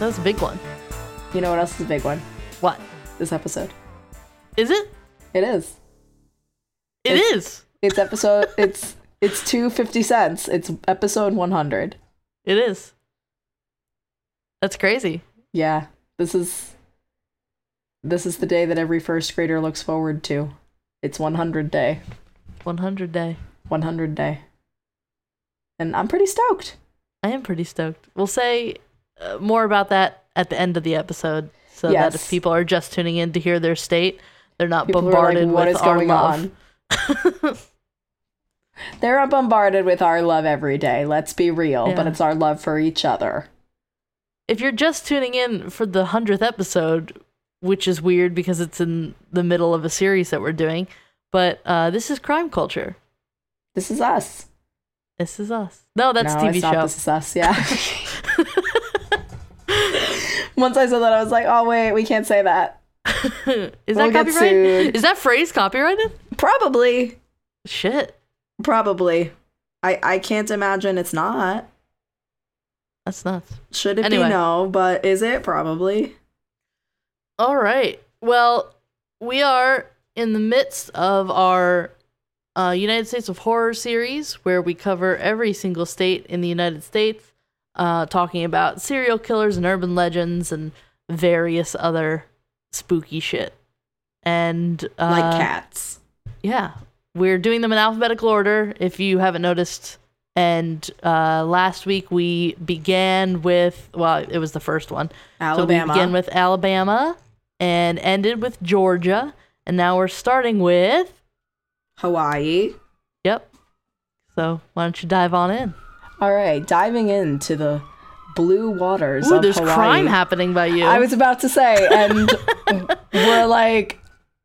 Right. that's a big one. You know what else is a big one? What? This episode. Is it? It is. It It's- is. It's episode. it's it's two fifty cents. It's episode one hundred. It is. That's crazy. Yeah, this is. This is the day that every first grader looks forward to. It's one hundred day. 100 day. One hundred day. And I'm pretty stoked. I am pretty stoked. We'll say uh, more about that at the end of the episode so that if people are just tuning in to hear their state, they're not People bombarded like, what with is our going love. on? They're bombarded with our love every day. Let's be real, but it's our love for each other. if you're just tuning in for the 100th episode, which is weird because it's in the middle of a series that we're doing, but uh, this is crime culture. This is us. This is us. No, that's no, TV show. This is us. Yeah. Once I said that, I was like, "Oh wait, we can't say that." is We'll that copyrighted? Is that phrase copyrighted? Probably. Shit. Probably. I I can't imagine it's not. That's nuts. Should it Anyway. be no? But is it probably? All right. Well, we are in the midst of our uh, United States of Horror series where we cover every single state in the United States, uh, talking about serial killers and urban legends and various other spooky shit. And uh, like cats. yeah, we're doing them in alphabetical order. If you haven't noticed, and uh, last week we began with well, it was the first one. Alabama. So we began with Alabama and ended with Georgia, and now we're starting with Hawaii. yep. So why don't you dive on in? All right, diving into the blue waters Ooh, of there's Hawaii. crime happening by you. I was about to say, and we're like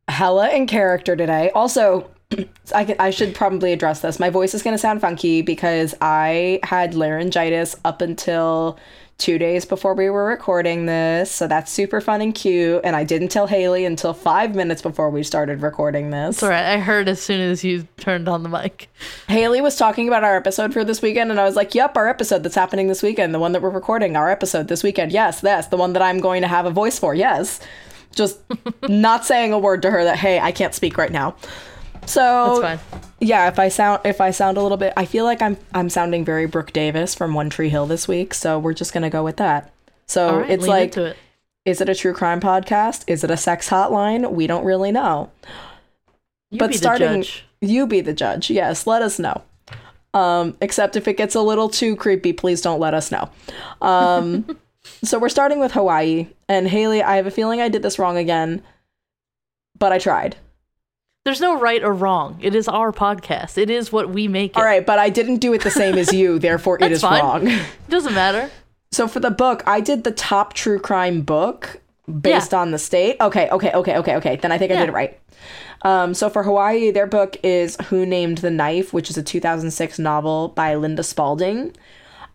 hella in character today. Also, I, can, I should probably address this. My voice is going to sound funky because I had laryngitis up until two days before we were recording this. So that's super fun and cute. And I didn't tell Haley until five minutes before we started recording this. All right. I heard as soon as you turned on the mic. Haley was talking about our episode for this weekend, and I was like, "Yep, our episode that's happening this weekend, the one that we're recording, our episode this weekend. Yes, that's the one that I'm going to have a voice for. Yes." Just not saying a word to her that hey, I can't speak right now. So That's fine. yeah, if I sound if I sound a little bit, I feel like I'm I'm sounding very Brooke Davis from One Tree Hill this week. So we're just gonna go with that. So right, it's like, it. is it a true crime podcast? Is it a sex hotline? We don't really know You but be starting the judge. you be the judge yes let us know um except if it gets a little too creepy please don't let us know um so we're starting with hawaii and haley i have a feeling i did this wrong again but i tried There's no right or wrong. It is our podcast. It is what we make it. all right but i didn't do it the same as you therefore it is fine. wrong It doesn't matter. so for the book i did the top true crime book based on the state okay okay okay okay okay then i think i did it right um, so for hawaii their book is who named the knife which is a 2006 novel by linda spalding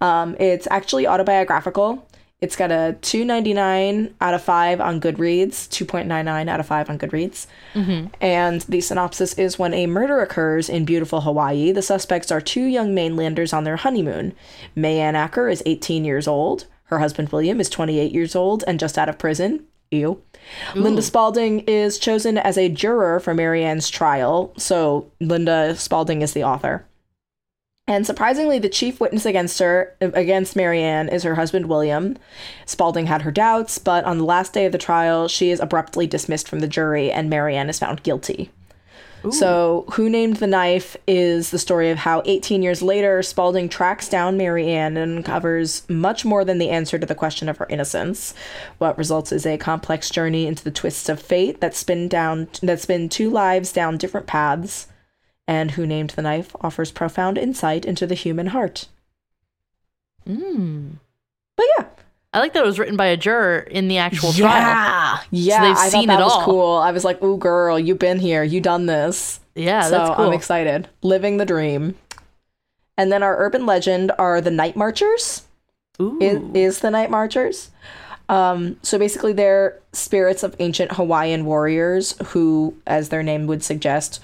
um, it's actually autobiographical it's got a 299 out of 5 on goodreads 2.99 out of 5 on goodreads mm-hmm. and the synopsis is when a murder occurs in beautiful Hawaii, the suspects are two young mainlanders on their honeymoon. Marianne Acker is 18 years old. Her husband William is 28 years old and just out of prison. Ew. Linda Spalding is chosen as a juror for Marianne's trial. So Linda Spalding is the author. And surprisingly, the chief witness against her, against Marianne, is her husband William. Spalding had her doubts, but on the last day of the trial, she is abruptly dismissed from the jury, and Marianne is found guilty. So, Who Named the Knife is the story of how 18 years later, Spalding tracks down Marianne and uncovers much more than the answer to the question of her innocence. What results is a complex journey into the twists of fate that spin down that spin two lives down different paths. And Who Named the Knife offers profound insight into the human heart. Mm. But yeah, I like that it was written by a juror in the actual trial. yeah, yeah. they've I seen thought that it was all. cool. I was like, "Ooh, girl, you've been here, you done this." Yeah, so that's cool. I'm excited. Living the dream. And then our urban legend are the Night Marchers. Ooh. Is, is the Night Marchers. Um, so basically, they're spirits of ancient Hawaiian warriors who, as their name would suggest,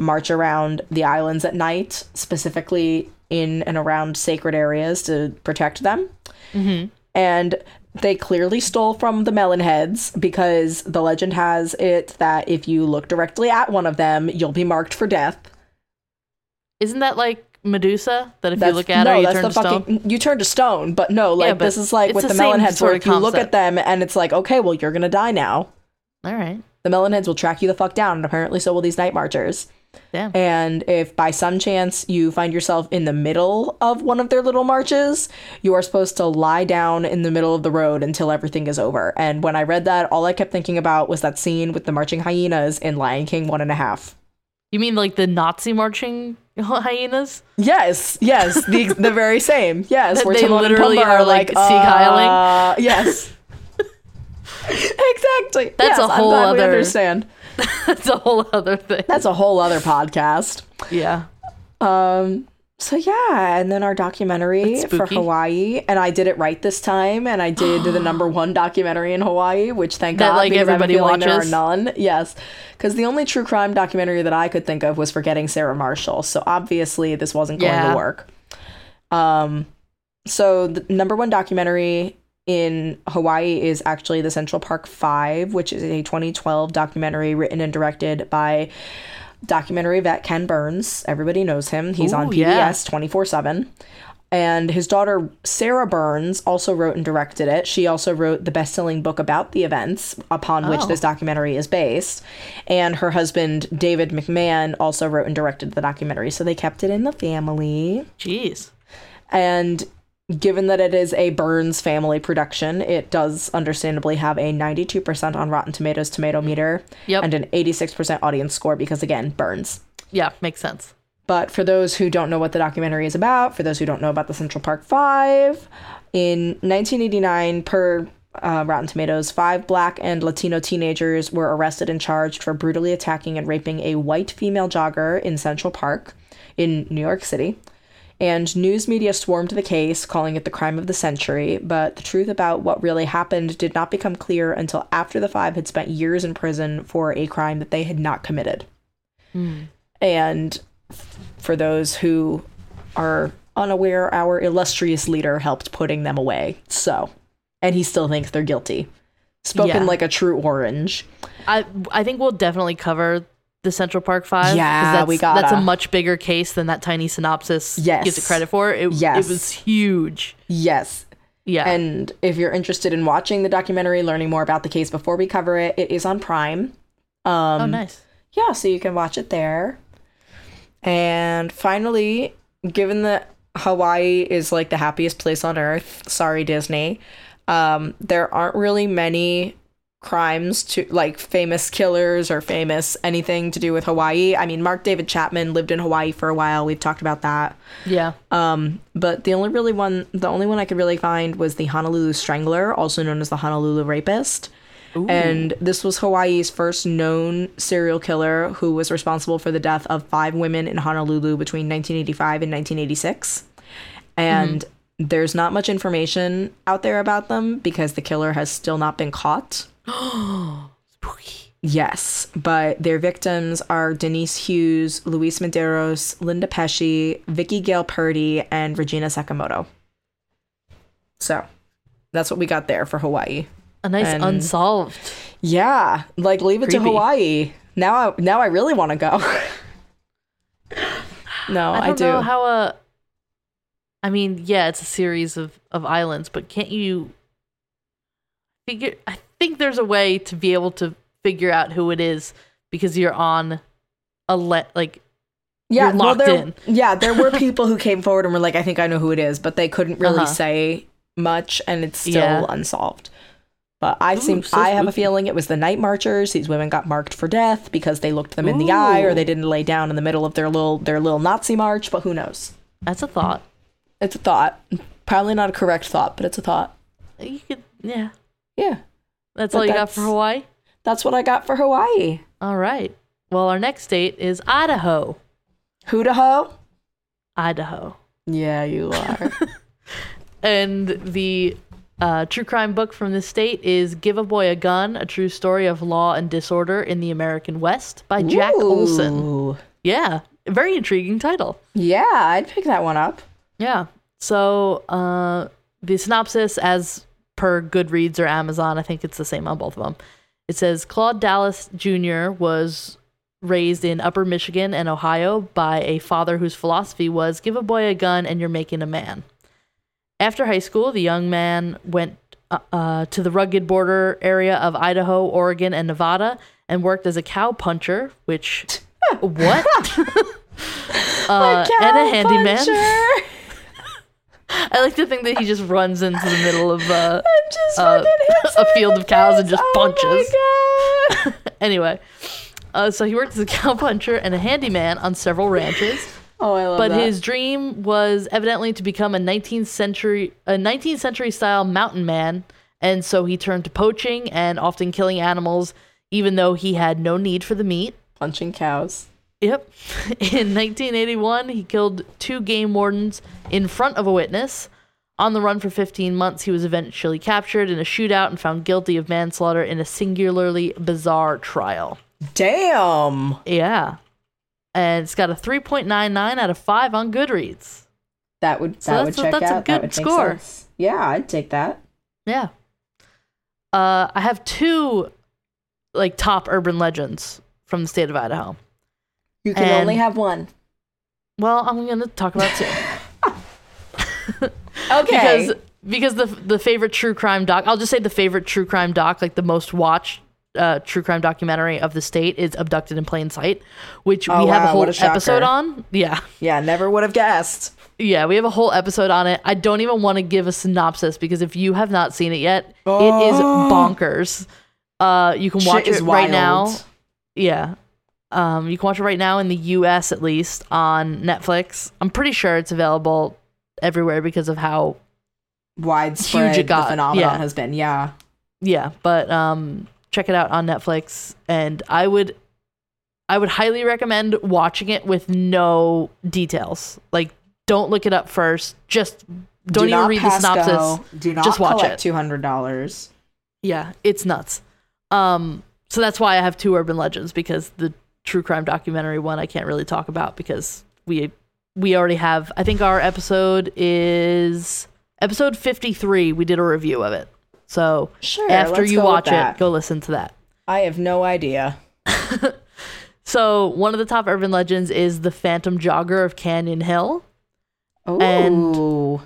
march around the islands at night, specifically in and around sacred areas to protect them. Mm-hmm. and they clearly stole from the melon heads because the legend has it that if you look directly at one of them, you'll be marked for death. Isn't that like Medusa? That if you look at her, you turn to stone. You turn to stone, but no, like but this is like with the the melon heads, where if you look at them and it's like, okay, well, you're gonna die now. All right. The melon heads will track you the fuck down, and apparently so will these night marchers. Damn. And if by some chance you find yourself in the middle of one of their little marches, you are supposed to lie down in the middle of the road until everything is over. And when I read that, all I kept thinking about was that scene with the marching hyenas in Lion King one and a half. You mean like the Nazi marching hyenas? Yes, yes, the the very same. Yes, where they Timon literally are, like, sea-kyling? uh, Yes, exactly. That's Yes, a whole other- understand. That's a whole other thing. That's a whole other podcast. Yeah. Um. So yeah, and then our documentary for. Hawaii, and I did it right this time, and I did the number one documentary in Hawaii, which thank That, God, like, because I have a everybody feeling there are none. Yes, because the only true crime documentary that I could think of was Forgetting Sarah Marshall. So obviously, this wasn't going Yeah. to work. Um. So the number one documentary in Hawaii is actually the Central Park Five, which is a 2012 documentary written and directed by documentary vet Ken Burns. Everybody knows him. He's on Ooh, PBS yeah. 24 7. And his daughter, Sarah Burns, also wrote and directed it. She also wrote the best selling book about the events upon which Oh. this documentary is based. And her husband, David McMahon, also wrote and directed the documentary. So they kept it in the family. Jeez. And given that it is a Burns family production, it does understandably have a 92% on Rotten Tomatoes tomato meter Yep. and an 86% audience score because, again, Burns. Yeah, makes sense. But for those who don't know what the documentary is about, for those who don't know about the Central Park Five, in 1989, per uh, Rotten Tomatoes, five black and Latino teenagers were arrested and charged for brutally attacking and raping a white female jogger in Central Park in New York City. And news media swarmed the case, calling it the crime of the century. But the truth about what really happened did not become clear until after the five had spent years in prison for a crime that they had not committed. Hmm. And for those who are unaware, our illustrious leader helped putting them away. So, and he still thinks they're guilty. Spoken Yeah. like a true orange. I I think we'll definitely cover the Central Park Five. Yeah, that's, we got That's a much bigger case than that tiny synopsis Yes. gives it credit for. It, Yes. it was huge. Yes. Yeah. And if you're interested in watching the documentary, learning more about the case before we cover it, it is on Prime. Um, oh, nice. yeah, so you can watch it there. And finally, given that Hawaii is like the happiest place on earth, sorry Disney, um, there aren't really many crimes to like famous killers or famous anything to do with Hawaii. I mean, Mark David Chapman lived in Hawaii for a while. We've talked about that. Yeah. Um, but the only really one, the only one I could really find was the Honolulu Strangler, also known as the Honolulu Rapist. Ooh. And this was Hawaii's first known serial killer who was responsible for the death of five women in Honolulu between 1985 and 1986. And there's not much information out there about them because the killer has still not been caught. Oh spooky. Yes, but their victims are Denise Hughes, Louise Medeiros, Linda Pesce, Vicky Gale Purdy, and Regina Sakamoto. So that's what we got there for Hawaii. A nice And- unsolved. Yeah, like leave it to Hawaii. Now I now I really want to go. no, I I, don't do. know how a. I mean, yeah, it's a series of of islands, but can't you figure? I think there's a way to be able to figure out who it is because you're on a let like yeah, you're locked there, in. Yeah, there were people who came forward and were like, I think I know who it is, but they couldn't really Uh-huh. say much and it's still Yeah. unsolved. But I Ooh, seem so I have a feeling it was the night marchers. These women got marked for death because they looked them in the eye or they didn't lay down in the middle of their little their little Nazi march, but who knows? that's a thought. It's a thought. Probably not a correct thought, but it's a thought. You could, yeah. Yeah. That's But all you got for Hawaii. That's what I got for Hawaii. All right. Well, our next state is Idaho. Hoodaho? Idaho. Yeah, you are. And the uh, true crime book from this state is Give a Boy a Gun, a true story of law and disorder in the American West by Jack Olsen. Yeah, very intriguing title. Yeah, I'd pick that one up. Yeah. So, uh, the synopsis, as per Goodreads or Amazon, I think it's the same on both of them. It says Claude Dallas Jr. was raised in Upper Michigan and Ohio by a father whose philosophy was give a boy a gun and you're making a man. After high school, the young man went uh, uh, to the rugged border area of Idaho, Oregon, and Nevada and worked as a cow puncher, which, what? uh, and a handyman. I like to think that he just runs into the middle of uh, Uh, a field of cows and just Oh my punches. God. anyway. Uh, so he worked as a cow puncher and a handyman on several ranches. Oh, I love that. but that. his dream was evidently to become a 19th century a 19th century style mountain man and so he turned to poaching and often killing animals even though he had no need for the meat punching cows. Yep in 1981 he killed two game wardens in front of a witness on the run for 15 months he was eventually captured in a shootout and found guilty of manslaughter in a singularly bizarre trial Damn. yeah and it's got a 3.99 out of 5 on goodreads That would that So would that's a- check that's a good that score. sense. Yeah, I'd take that. Yeah. Uh, I have two like top urban legends from the state of Idaho. You can And- only have one. Well, I'm gonna talk about two Okay. because because the the favorite true crime doc. I'll just say the favorite true crime doc, like the most watched uh, true crime documentary of the state, is "Abducted in Plain Sight," which Oh, we have a whole a episode on. Yeah, yeah, never would have guessed. yeah, we have a whole episode on it. I don't even want to give a synopsis because if you have not seen it yet, it is Oh. bonkers. Uh, you can watch Shit it right now. Yeah. Um, you can watch it right now in the US at least on Netflix. I'm pretty sure it's available everywhere because of how Widespread Huge the phenomenon yeah. has been. Yeah. yeah, but um check it out on Netflix and I would I would highly recommend watching it with no details. Like don't look it up first. Just don't Do even read the synopsis. go. Do not Just watch it. two hundred dollars. Yeah, it's nuts. Um, so that's why I have two urban legends because the true crime documentary one I can't really talk about because we we already have. I think our episode is episode fifty three. We did a review of it. So Sure. after you watch it, go listen to that. I have no idea. So one of the top urban legends is the Phantom Jogger of Canyon Hill. Oh. And-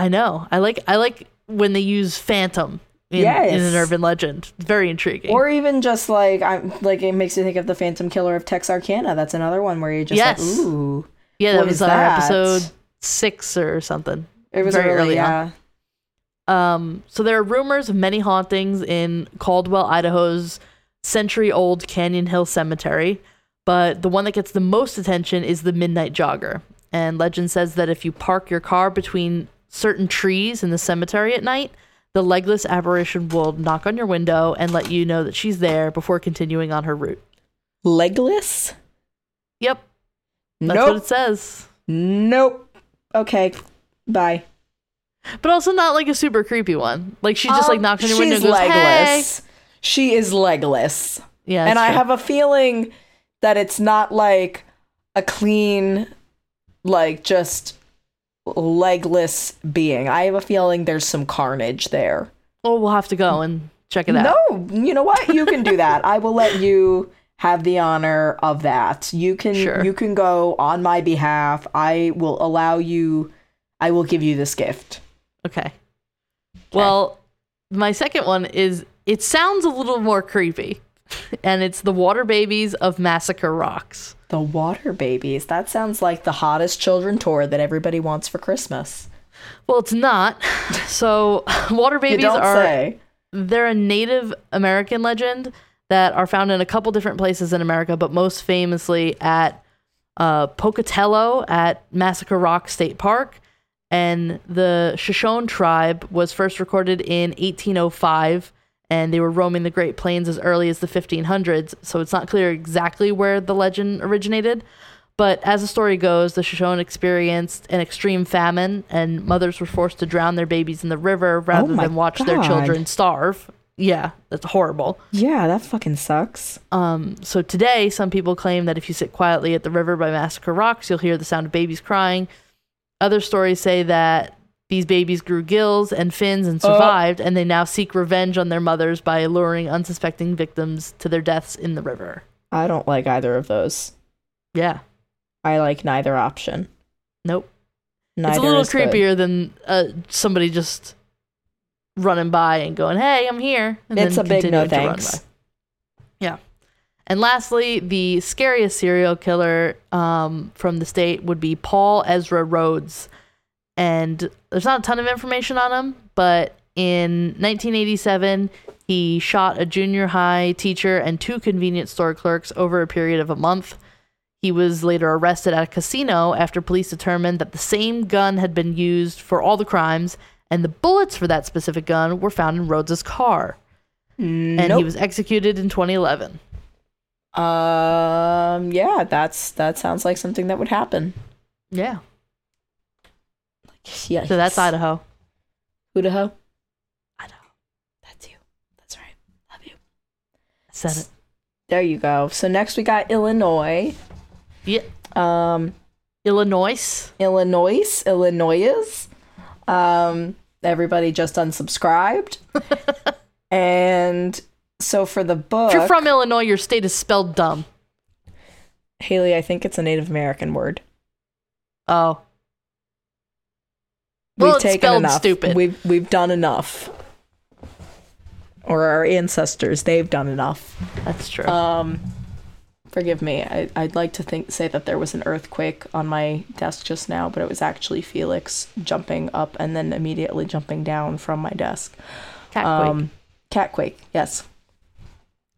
I know. I like I like when they use phantom in, in an urban legend. Very intriguing. Or even just like I'm like it makes you think of the Phantom Killer of Texarkana. That's another one where you just Yes. like, ooh. yeah, that was our that? episode six or something. It was Very early, early on. Um, so there are rumors of many hauntings in Caldwell, Idaho's century-old Canyon Hill Cemetery, but the one that gets the most attention is the Midnight Jogger. And legend says that if you park your car between certain trees in the cemetery at night, the legless apparition will knock on your window and let you know that she's there before continuing on her route. Legless? Yep, that's nope. what it says. Nope. Okay. Bye. But also not like a super creepy one. Like she just like Um, knocks on your window and goes, "Hey." legless. She is legless. Yeah, and I true. have a feeling that it's not like a clean, like just legless being. I have a feeling there's some carnage there. Oh, we'll have to go and check it out. No, you know what? You can do that. I will let you have the honor of that. You can Sure. you can go on my behalf. I will allow you I will give you this gift. Okay. Well, my second one is it sounds a little more creepy. And it's the water babies of Massacre Rocks. The Water Babies. That sounds like the hottest children tour that everybody wants for Christmas. Well, it's not. So, water babies don't are say. they're a Native American legend that are found in a couple different places in America, but most famously at uh, Pocatello at Massacre Rock State Park. And the Shoshone tribe was first recorded in 1805, and they were roaming the Great Plains as early as the 1500s. So it's not clear exactly where the legend originated. But as the story goes, the Shoshone experienced an extreme famine, and mothers were forced to drown their babies in the river rather Oh than watch their children starve. Yeah, that's horrible. Yeah, that fucking sucks. Um, so today, some people claim that if you sit quietly at the river by Massacre Rocks, you'll hear the sound of babies crying. Other stories say that These babies grew gills and fins and survived, and they now seek revenge on their mothers by luring unsuspecting victims to their deaths in the river. I don't like either of those. Yeah. I like neither option. Nope. Neither it's a little is good. creepier than uh, somebody just running by and going, "Hey, I'm here." And It's a big no continuing to run thanks. Yeah. And lastly, the scariest serial killer um, from the state would be Paul Ezra Rhodes. And there's not a ton of information on him, but in 1987, he shot a junior high teacher and two convenience store clerks over a period of a month. He was later arrested at a casino after police determined that the same gun had been used for all the crimes, and the bullets for that specific gun were found in Rhodes's car. And he was executed in 2011. Um. Yeah. That's that sounds like something that would happen. Yeah. Yeah. So that's Idaho. Idaho. Idaho. That's you. That's right. Love you. Said it. There you go. So next we got Illinois. Yeah. Um. Illinois. Illinois. Illinois. Um. Everybody just unsubscribed. and so for the book, If you're from Illinois, your state is spelled dumb. Haley, I think it's a Native American word. Oh. Well, we've taken enough. stupid. We've we've done enough. Or our ancestors, they've done enough. That's true. Um, forgive me. I, I'd like to think say that there was an earthquake on my desk just now, but it was actually Felix jumping up and then immediately jumping down from my desk. Catquake. Um, Catquake, yes.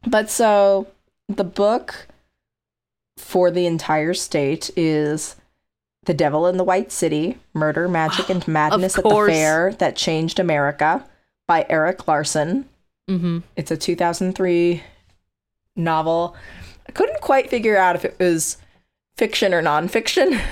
But so the book for the entire state is The Devil in the White City Murder, Magic, and Madness at the. Fair That Changed America by Erik Larson. mm-hmm. It's a 2003 novel. I couldn't quite figure out if it was fiction or nonfiction.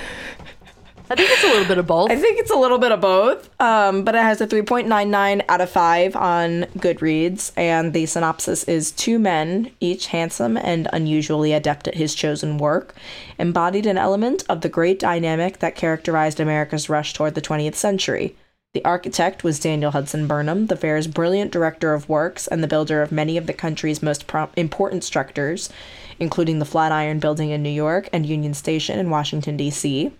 I think it's a little bit of both. I think it's a little bit of both, um, but it has a 3.99 out of 5 on Goodreads, and the synopsis is two men, each handsome and unusually adept at his chosen work, embodied an element of the great dynamic that characterized America's rush toward the 20th century. The architect was Daniel Hudson Burnham, the fair's brilliant director of works and the builder of many of the country's most pro- important structures, including the Flatiron Building in New York and Union Station in Washington, D.C.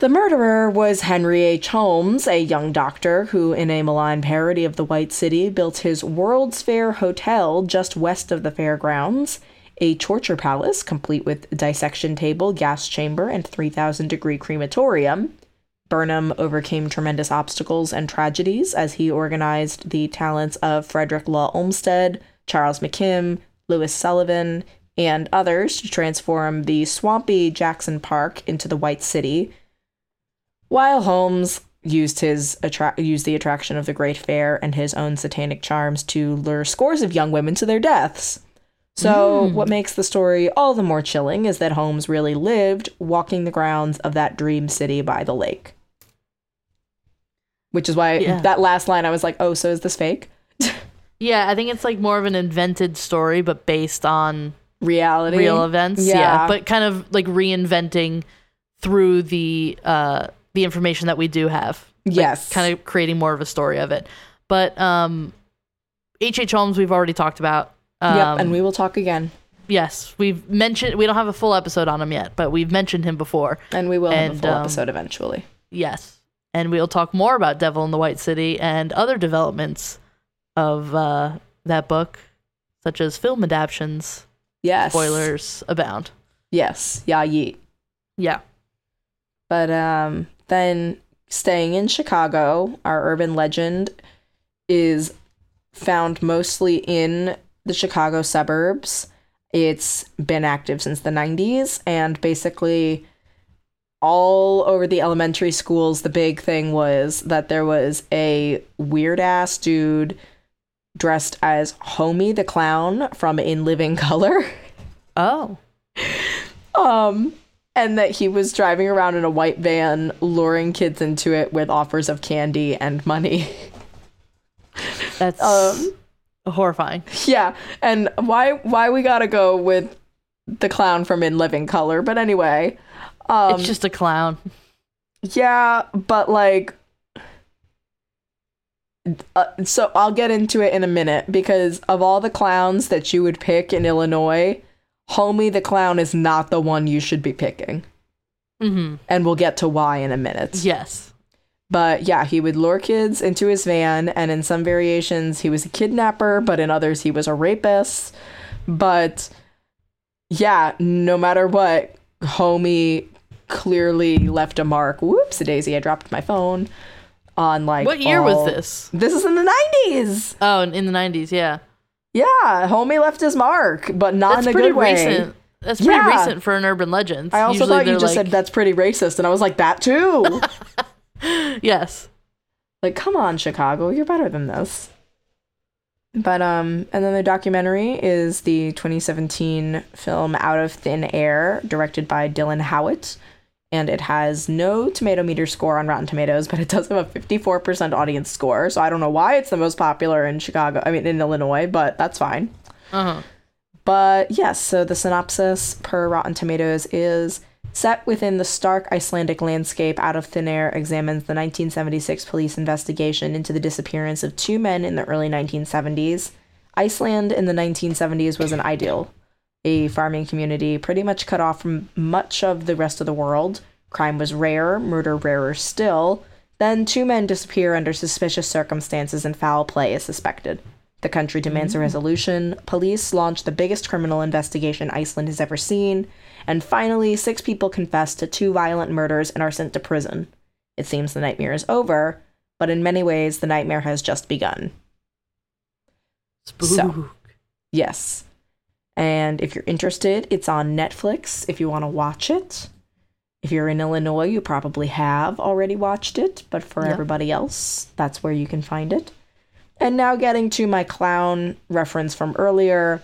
The murderer was Henry H. Holmes, a young doctor who, in a malign parody of the White City, built his World's Fair Hotel just west of the fairgrounds, a torture palace complete with dissection table, gas chamber, and 3,000 degree crematorium. Burnham overcame tremendous obstacles and tragedies as he organized the talents of Frederick Law Olmsted, Charles McKim, Louis Sullivan, and others to transform the swampy Jackson Park into the White City, while Holmes used his attra- used the attraction of the great fair and his own satanic charms to lure scores of young women to their deaths. So, what makes the story all the more chilling is that Holmes really lived walking the grounds of that dream city by the lake. Which is why Yeah. that last line I was like, "Oh, so is this fake?" yeah, I think it's like more of an invented story, but based on Reality. real events. Yeah. Yeah. but kind of like reinventing through the uh the information that we do have. Like, Yes. kind of creating more of a story of it. But um H. H. Holmes we've already talked about. Um, yep, and we will talk again. yes, we've mentioned we don't have a full episode on him yet, but we've mentioned him before. And we will have a full um, episode eventually. Yes. And we'll talk more about Devil in the White City and other developments of uh, that book, such as film adaptions. Yes. Spoilers abound. Yes. Yeah, yeet. Yeah. But um, then staying in Chicago, our urban legend is found mostly in the Chicago suburbs. It's been active since the 90s, and basically, all over the elementary schools, the big thing was that there was a weird ass dude dressed as Homie the Clown from In Living Color. Oh. Um, and that he was driving around in a white van, luring kids into it with offers of candy and money. That's Um, horrifying. yeah, and why why we gotta go with the clown from In Living Color? But anyway, um, it's just a clown. yeah, but like Uh, so I'll get into it in a minute because of all the clowns that you would pick in Illinois, Homie the clown is not the one you should be picking. Mm-hmm. And we'll get to why in a minute. Yes. But yeah, he would lure kids into his van, and in some variations, he was a kidnapper, but in others, he was a rapist. But yeah, no matter what, Homie clearly left a mark. Whoops, Daisy, I dropped my phone on like. What year all- was this? This is in the 90s. Oh, in in the 90s, yeah. Yeah, Homie left his mark, but not That's in a pretty good way. recent. That's pretty Yeah. recent for an urban legend. I also Usually thought you just like, said that's pretty racist, and I was like, that too. Yes. like, come on, Chicago, you're better than this. But um, and then the documentary is the 2017 film Out of Thin Air, directed by Dylan Howitt, and it has no tomato meter score on Rotten Tomatoes, but it does have a 54% audience score. So I don't know why it's the most popular in Chicago. I mean, in Illinois, but that's fine. Uh-huh. But yes, so the synopsis per Rotten Tomatoes is set within the stark Icelandic landscape out of thin air examines the 1976 police investigation into the disappearance of two men in the early 1970s. Iceland in the 1970s was an ideal, a farming community pretty much cut off from much of the rest of the world. Crime was rare, murder rarer still. Then two men disappear under suspicious circumstances and foul play is suspected. The country demands a mm. resolution. Police launch the biggest criminal investigation Iceland has ever seen. And finally, six people confess to two violent murders and are sent to prison. It seems the nightmare is over, but in many ways, the nightmare has just begun. Spook. So. Yes. And if you're interested, it's on Netflix if you want to watch it. If you're in Illinois, you probably have already watched it, but for Yeah. everybody else, that's where you can find it. And now getting to my clown reference from earlier,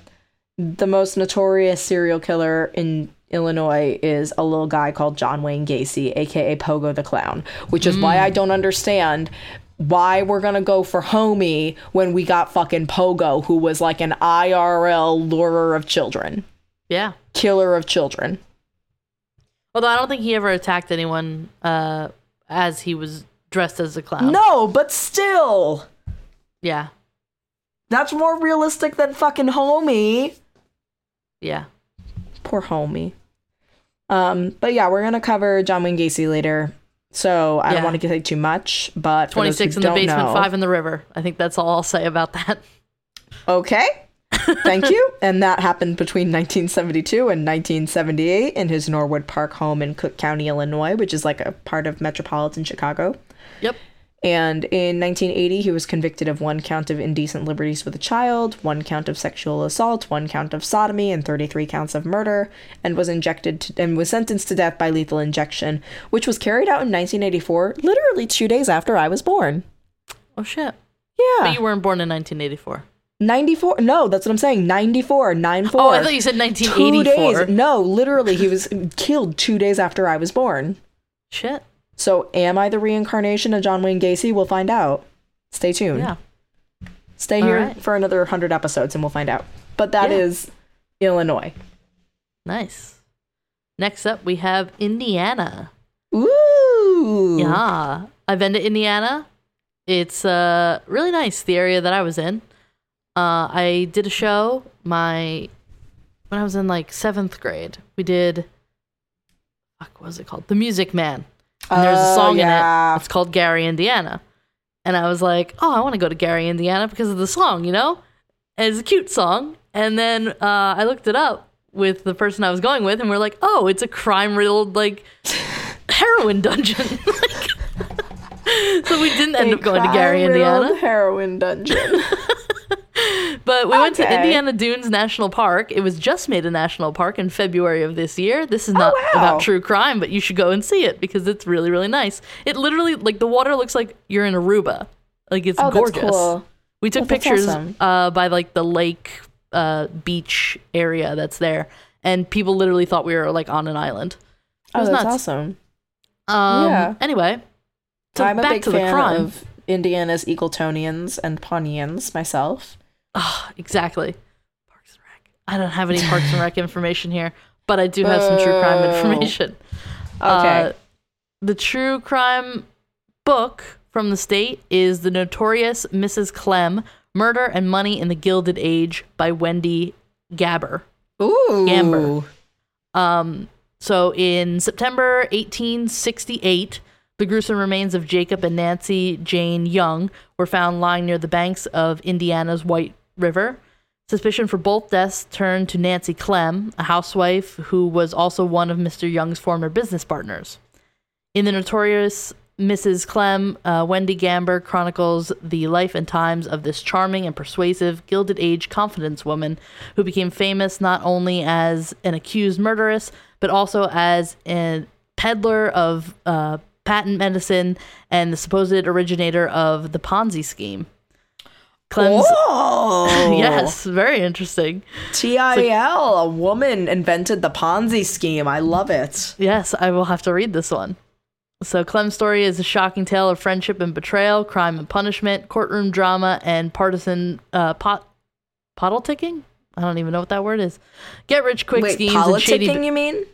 the most notorious serial killer in Illinois is a little guy called John Wayne Gacy, aka Pogo the Clown, which is why mm. I don't understand why we're gonna go for Homie when we got fucking Pogo, who was like an IRL lurer of children, Yeah. killer of children. Although I don't think he ever attacked anyone uh, as he was dressed as a clown. No, but still, Yeah. that's more realistic than fucking Homie. Yeah. Poor Homie. Um, but yeah, we're gonna cover John Wayne Gacy later. So I don't want to say too much, but 26 in the basement, know- 5 in the river. I think that's all I'll say about that. Okay. Thank you. And that happened between 1972 and 1978 in his Norwood Park home in Cook County, Illinois, which is like a part of metropolitan Chicago. Yep. And in 1980, he was convicted of one count of indecent liberties with a child, one count of sexual assault, one count of sodomy, and 33 counts of murder, and was injected to, and was sentenced to death by lethal injection, which was carried out in 1984, literally two days after I was born. Oh, shit. Yeah, But you weren't born in 1984. 94. No, that's what I'm saying. 94, 94. Oh, I thought you said 1984 two days. No, literally, he was killed two days after I was born. Shit. So, am I the reincarnation of John Wayne Gacy? We'll find out. Stay tuned. Yeah. Stay All here right. for another 100 episodes and we'll find out. But that Yeah. is Illinois. Nice. Next up, we have Indiana. Ooh. Yeah. I've been to Indiana. It's uh really nice, the area that I was in. Uh I did a show my when I was in like seventh grade. We did fuck what was it called? The Music Man. And there's a Oh, song yeah. in it. It's called Gary, Indiana. And I was like, oh, I want to go to Gary, Indiana because of the song, you know? And it's a cute song. And then uh, I looked it up with the person I was going with, and we're like, oh, it's a crime riddled, like, heroin dungeon. like, so we didn't end A up going to Gary, Indiana. heroin dungeon. But we went to Indiana Dunes National Park. It was just made a national park in February of this year. This is not Oh, wow. about true crime, but you should go and see it because it's really, really nice. It literally, like, the water looks like you're in Aruba. Like, it's oh, gorgeous. cool. We took Oh, pictures awesome. uh, by, like, the lake uh, beach area that's there. And people literally thought we were, like, on an island. It Oh, was that's nuts. awesome. Um, Yeah. Anyway, so I'm a big to the fan crime. of Indiana's Eagletonians and Pawnians myself. Ah, exactly. Parks and Rec. I don't have any Parks and Rec information here, but I do have some true crime information. Okay. Uh, the true crime book from the state is the notorious Mrs. Clem, Murder and Money in the Gilded Age by Wendy Gabber. Ooh. Gamber. Um, so in September 1868, the gruesome remains of Jacob and Nancy Jane Young were found lying near the banks of Indiana's White River. Suspicion for both deaths turned to Nancy Clem, a housewife who was also one of Mr. Young's former business partners. In the notorious Mrs. Clem, uh, Wendy Gamber chronicles the life and times of this charming and persuasive Gilded Age confidence woman who became famous not only as an accused murderess, but also as a peddler of uh, patent medicine and the supposed originator of the Ponzi scheme. Clem's. Oh. Yes, very interesting. TIL, a woman invented the Ponzi scheme. I love it. Yes, I will have to read this one. So, Clem's story is a shocking tale of friendship and betrayal, crime and punishment, courtroom drama, and partisan uh, pot politicking. I don't even know what that word is. Get rich quick Wait, schemes and shady. you mean?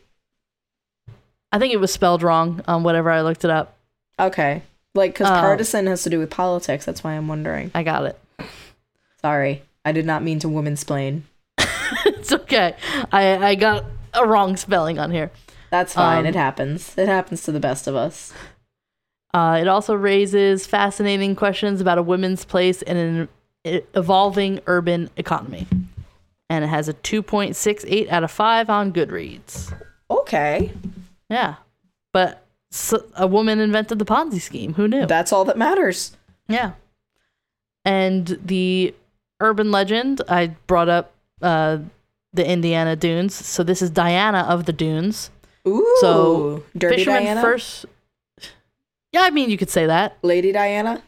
I think it was spelled wrong on whatever I looked it up. Okay. Like, because Oh. partisan has to do with politics. That's why I'm wondering. I got it. Sorry. I did not mean to woman womansplain. it's okay. I I got a wrong spelling on here. That's fine. Um, it happens. It happens to the best of us. Uh, it also raises fascinating questions about a woman's place in an evolving urban economy. And it has a 2.68 out of 5 on Goodreads. Okay. Yeah. But a woman invented the Ponzi scheme. Who knew? That's all that matters. yeah. And the urban legend, I brought up uh, the Indiana Dunes. So this is Diana of the Dunes. Ooh. So, Dirty Fisherman Diana? first. Yeah, I mean, you could say that. Lady Diana?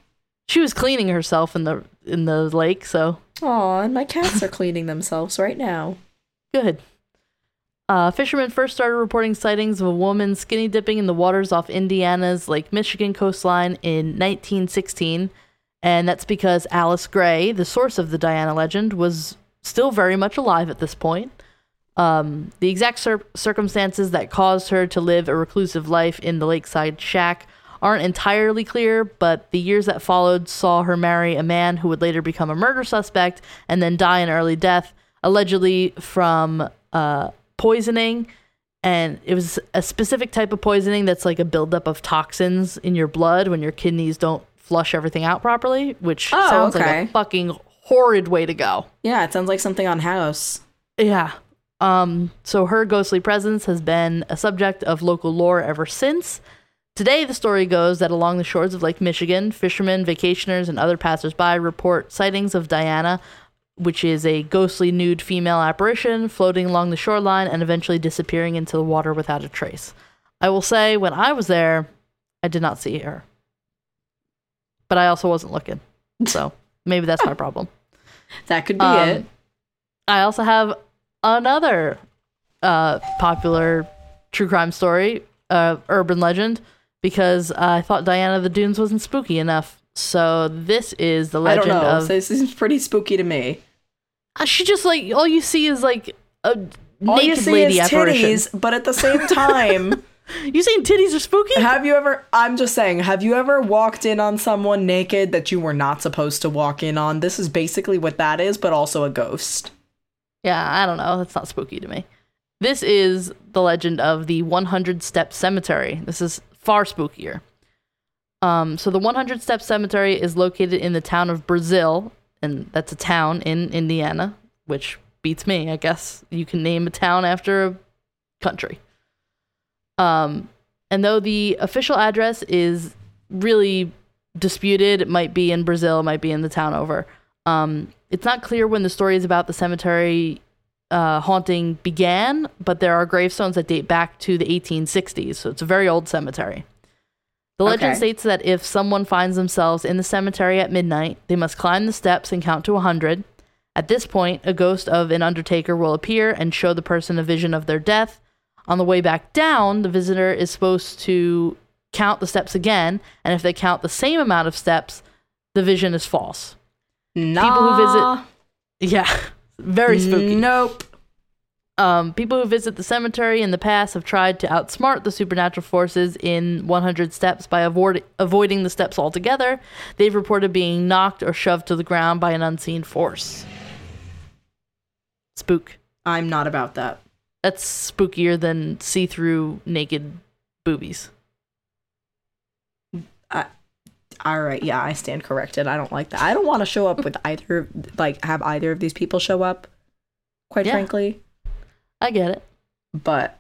She was cleaning herself in the in the lake, so Aw, and my cats are cleaning themselves right now. Good. Uh, fishermen first started reporting sightings of a woman skinny dipping in the waters off Indiana's Lake Michigan coastline in 1916, and that's because Alice Gray, the source of the Diana legend, was still very much alive at this point. Um, the exact cir- circumstances that caused her to live a reclusive life in the lakeside shack aren't entirely clear, but the years that followed saw her marry a man who would later become a murder suspect and then die an early death, allegedly from uh, poisoning. And it was a specific type of poisoning that's like a buildup of toxins in your blood when your kidneys don't flush everything out properly, which Oh, sounds like a fucking horrid way to go. Yeah, it sounds like something on House. Yeah. Um, so her ghostly presence has been a subject of local lore ever since. Today, the story goes that along the shores of Lake Michigan, fishermen, vacationers, and other passersby report sightings of Diana, which is a ghostly nude female apparition floating along the shoreline and eventually disappearing into the water without a trace. I will say, when I was there, I did not see her. But I also wasn't looking. So maybe that's my problem. That could be Um, it. I also have another uh, popular true crime story, uh, urban legend, because I thought Diana of the Dunes wasn't spooky enough. So this is the legend I don't know. of. This seems pretty spooky to me. Uh, she just like all you see is like a All naked lady apparition. titties, but at the same time, You saying titties are spooky? have you ever? I'm just saying, have you ever walked in on someone naked that you were not supposed to walk in on? This is basically what that is, but also a ghost. Yeah, I don't know. That's not spooky to me. This is the legend of the 100 Step Cemetery. This is far spookier. Um, so the 100 Step Cemetery is located in the town of Brazil, and that's a town in Indiana, which beats me. I guess you can name a town after a country. Um, and though the official address is really disputed, it might be in Brazil, it might be in the town over. Um, it's not clear when the stories about the cemetery uh, haunting began, but there are gravestones that date back to the 1860s, so it's a very old cemetery. The legend Okay. states that if someone finds themselves in the cemetery at midnight, they must climb the steps and count to 100. At this point, a ghost of an undertaker will appear and show the person a vision of their death. On the way back down, the visitor is supposed to count the steps again, and if they count the same amount of steps, the vision is false. Nah. who visit- Yeah, very spooky. Nope. Um, people who visit the cemetery in the past have tried to outsmart the supernatural forces in 100 steps by avoid- avoiding the steps altogether. They've reported being knocked or shoved to the ground by an unseen force. Spook. I'm not about that. That's spookier than see through naked boobies. All right, yeah, I stand corrected. I don't like that. I don't want to show up with either, like, have either of these people show up, quite Yeah. frankly. I get it. But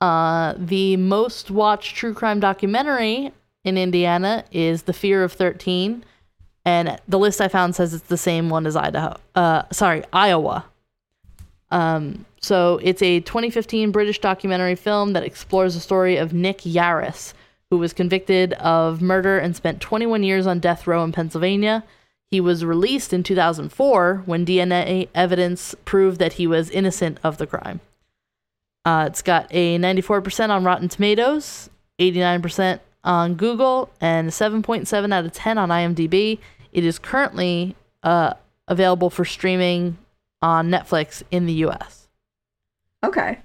Uh, the most watched true crime documentary in Indiana is The Fear of 13. And the list I found says it's the same one as Idaho. Uh, sorry, Iowa. Um, so it's a 2015 British documentary film that explores the story of Nick Yarris, who was convicted of murder and spent 21 years on death row in Pennsylvania. He was released in 2004 when DNA evidence proved that he was innocent of the crime. Uh, it's got a 94% on Rotten Tomatoes, 89% on Google, and 7.7 out of 10 on IMDb. It is currently uh, available for streaming on Netflix in the US. okay,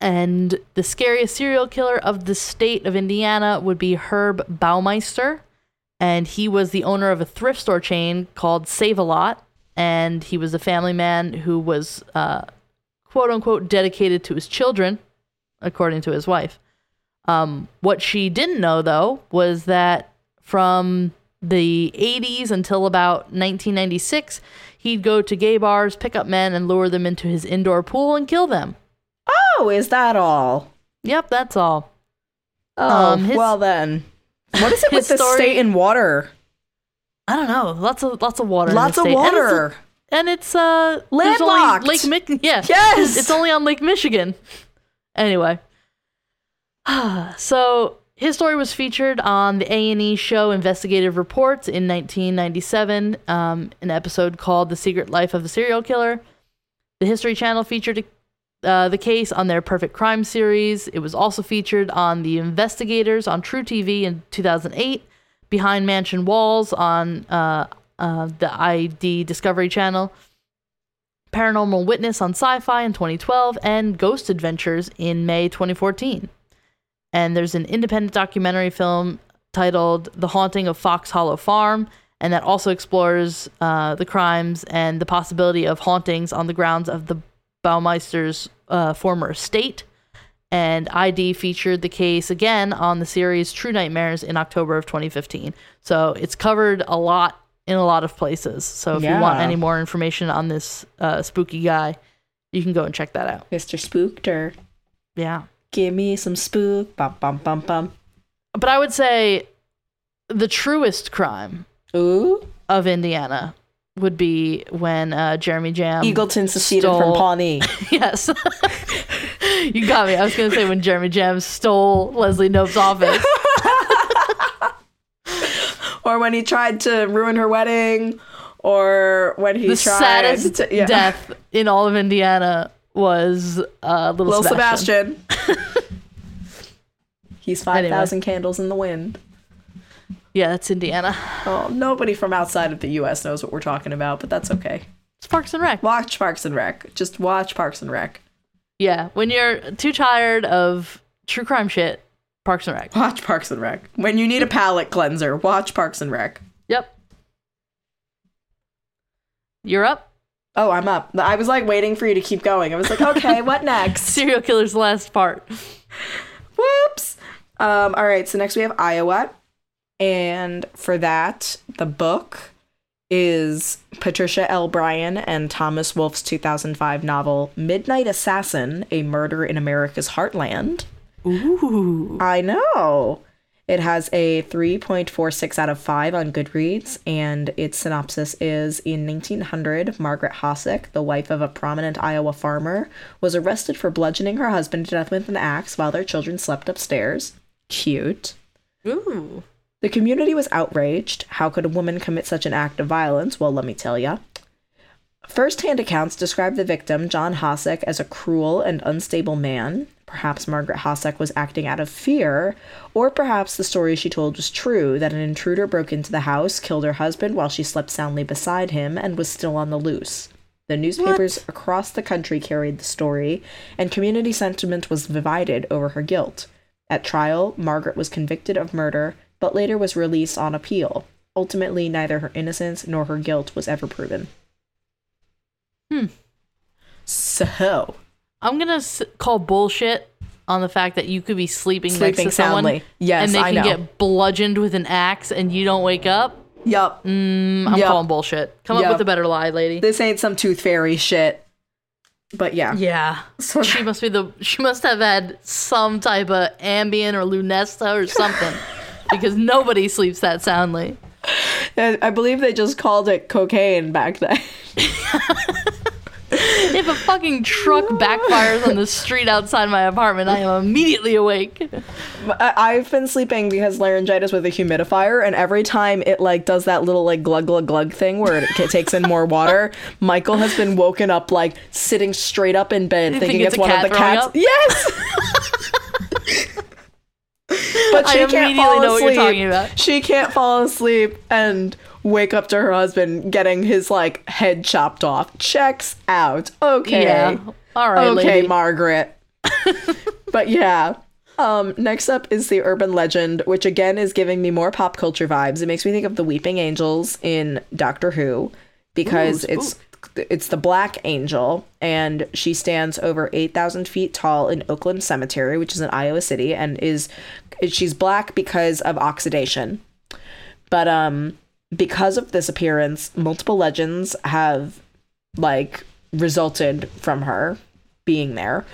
And the scariest serial killer of the state of Indiana would be Herb Baumeister. And he was the owner of a thrift store chain called Save a Lot. And he was a family man who was uh, quote unquote dedicated to his children, according to his wife. Um, what she didn't know, though, was that from the 80s until about 1996, he'd go to gay bars, pick up men, and lure them into his indoor pool and kill them. oh, is that all? Yep, that's all. Oh, Um, his- well then, what is it with the state and water? I don't know. Lots of lots of water. in Lots of state. And it's- water. and it's uh Landlocked. Lake Michigan. Yeah. Yes! It's only on Lake Michigan. Anyway. so his story was featured on the A&E show Investigative Reports in 1997, um, an episode called The Secret Life of the Serial Killer. The History Channel featured uh, the case on their Perfect Crime series. It was also featured on The Investigators on truTV in 2008, Behind Mansion Walls on uh, uh, the ID Discovery Channel, Paranormal Witness on Sci Fi in 2012, and Ghost Adventures in May 2014. And there's an independent documentary film titled The Haunting of Fox Hollow Farm, and that also explores uh, the crimes and the possibility of hauntings on the grounds of the Baumeister's uh, former estate. And ID featured the case again on the series True Nightmares in October of 2015. So it's covered a lot in a lot of places. So if you want any more information on this uh, spooky guy, you can go and check that out. Mr. Spooked or. Yeah. Give me some spook. Bum bum bum bum. But I would say the truest crime Ooh, of Indiana would be when uh, Jeremy Jamm. Eagleton seceded from Pawnee. yes. you got me. I was going to say when Jeremy Jamm stole Leslie Knope's office. or when he tried to ruin her wedding, or when he the tried saddest to, yeah. death in all of Indiana was uh, little, Little Sebastian. Sebastian. He's 5,000 candles in the wind. Yeah, that's Indiana. Oh, nobody from outside of the US knows what we're talking about, but that's okay. It's Parks and Rec. Watch Parks and Rec. Just watch Parks and Rec. Yeah, when you're too tired of true crime shit, Parks and Rec. Watch Parks and Rec. When you need a palate cleanser, watch Parks and Rec. Yep. You're up. Oh, I'm up. I was like waiting for you to keep going. I was like, okay, what next? Serial killer's last part. Whoops. Um, all right, so next we have Iowa. And for that, the book is Patricia L. Bryan and Thomas Wolf's 2005 novel Midnight Assassin A Murder in America's Heartland. Ooh. I know. It has a 3.46 out of 5 on Goodreads, and its synopsis is In 1900, Margaret Hossack, the wife of a prominent Iowa farmer, was arrested for bludgeoning her husband to death with an axe while their children slept upstairs. Cute. Ooh. The community was outraged. How could a woman commit such an act of violence? Well, let me tell ya. First hand accounts describe the victim, John Hossack, as a cruel and unstable man. Perhaps Margaret Hossack was acting out of fear, or perhaps the story she told was true that an intruder broke into the house, killed her husband while she slept soundly beside him, and was still on the loose. The newspapers across the country carried the story, and community sentiment was divided over her guilt. At trial, Margaret was convicted of murder, but later was released on appeal. Ultimately, neither her innocence nor her guilt was ever proven. Hmm. So, I'm gonna s- call bullshit on the fact that you could be sleeping, next Sleeping to someone soundly. Yes, and they I can know. get bludgeoned with an axe and you don't wake up. yup. Mm, I'm Yep. calling bullshit. Come up with a better lie, lady. This ain't some tooth fairy shit. But yeah. yeah, So she must be the. She must have had some type of Ambien or Lunesta or something, because nobody sleeps that soundly. I I believe they just called it cocaine back then. If a fucking truck backfires on the street outside my apartment, I am immediately awake. I- I've been sleeping because laryngitis with a humidifier, and every time it like does that little like glug glug glug thing where it takes in more water, Michael has been woken up like sitting straight up in bed, You thinking think it's, it's one of the cats. up? Yes. but I she can't immediately fall know what you're asleep. talking about. She can't fall asleep and wake up to her husband getting his like head chopped off. Checks out. Okay. Yeah. All right, okay, lady. Margaret. but yeah. Um, next up is the urban legend, which again is giving me more pop culture vibes. It makes me think of the Weeping Angels in Doctor Who because Ooh, it's it's the Black Angel, and she stands over eight thousand feet tall in Oakland Cemetery, which is in Iowa City, and is she's black because of oxidation. But um, because of this appearance, multiple legends have like resulted from her being there.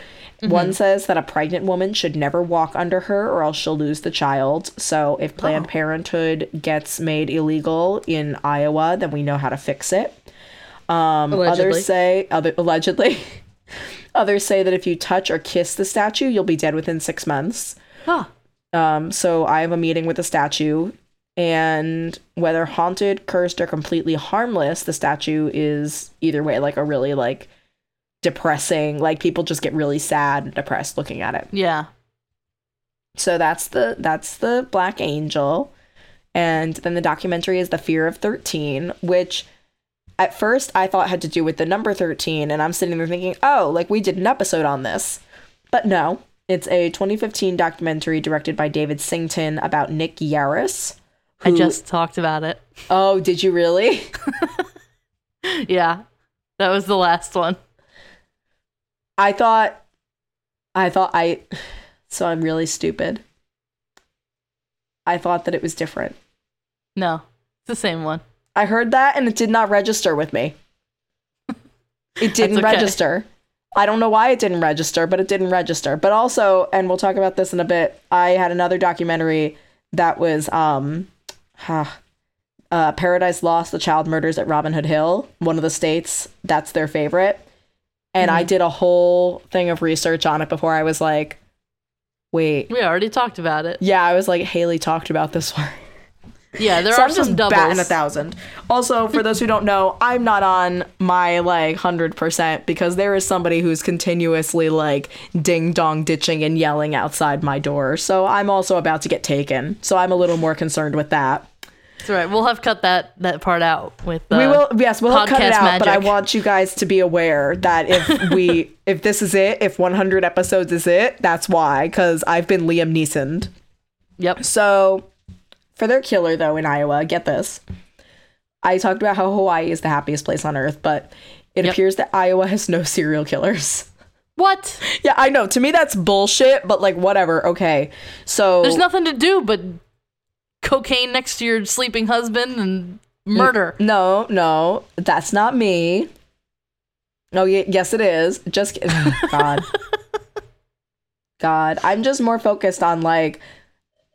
One says that a pregnant woman should never walk under her or else she'll lose the child. So if Planned Oh. Parenthood gets made illegal in Iowa, then we know how to fix it. Um, Allegedly. Others say, other allegedly, others say that if you touch or kiss the statue, you'll be dead within six months. Huh. Um, so I have a meeting with the statue, and whether haunted, cursed, or completely harmless, the statue is either way like a really like depressing. Like people just get really sad and depressed looking at it. Yeah. So that's the that's the Black Angel, and then the documentary is the Fear of Thirteen, which at first I thought had to do with the number thirteen, and I'm sitting there thinking, oh, like we did an episode on this, but no, it's a 2015 documentary directed by David Sington about Nick Yarris. I just talked about it. oh, did you really? Yeah. That was the last one. I thought, I thought I, so I'm really stupid. I thought that it was different. No. It's the same one. I heard that and it did not register with me. It didn't okay. register. I don't know why it didn't register, but it didn't register. But also, and we'll talk about this in a bit, I had another documentary that was um huh, uh Paradise Lost, the child murders at Robin Hood Hill, one of the states. That's their favorite. And I did a whole thing of research on it before I was like, wait. We already talked about it. Yeah, I was like, Haley talked about this one. Yeah, there so are I'm some just doubles. batting a thousand. Also, for those who don't know, I'm not on my like hundred percent because there is somebody who's continuously like ding dong ditching and yelling outside my door. So I'm also about to get taken. So I'm a little more concerned with that. That's right. We'll have cut that that part out with. Uh, we will, yes, we'll have cut it out. But I want you guys to be aware that if we, if this is it, if 100 episodes is it, that's why. Because I've been Liam Neesoned. Yep. So, for their killer, though, in Iowa, get this. I talked about how Hawaii is the happiest place on earth, but it Yep. appears that Iowa has no serial killers. What? Yeah, I know. To me, that's bullshit, but like, whatever. Okay. So, There's nothing to do but cocaine next to your sleeping husband and murder. no, no, that's not me. No, y- yes, it is. Just kidding. God. God. I'm just more focused on like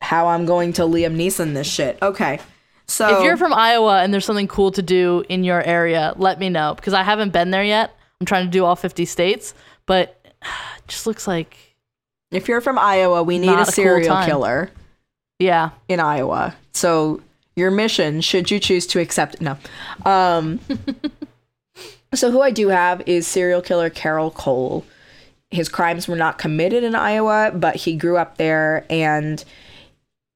how I'm going to Liam Neeson this shit. Okay. So, If you're from Iowa and there's something cool to do in your area, let me know because I haven't been there yet. I'm trying to do all 50 states, but it just looks like if you're from Iowa, we need a a cool serial time. killer. yeah. in Iowa. So your mission, should you choose to accept it, no. Um, so who I do have is serial killer Carroll Cole. His crimes were not committed in Iowa, but he grew up there and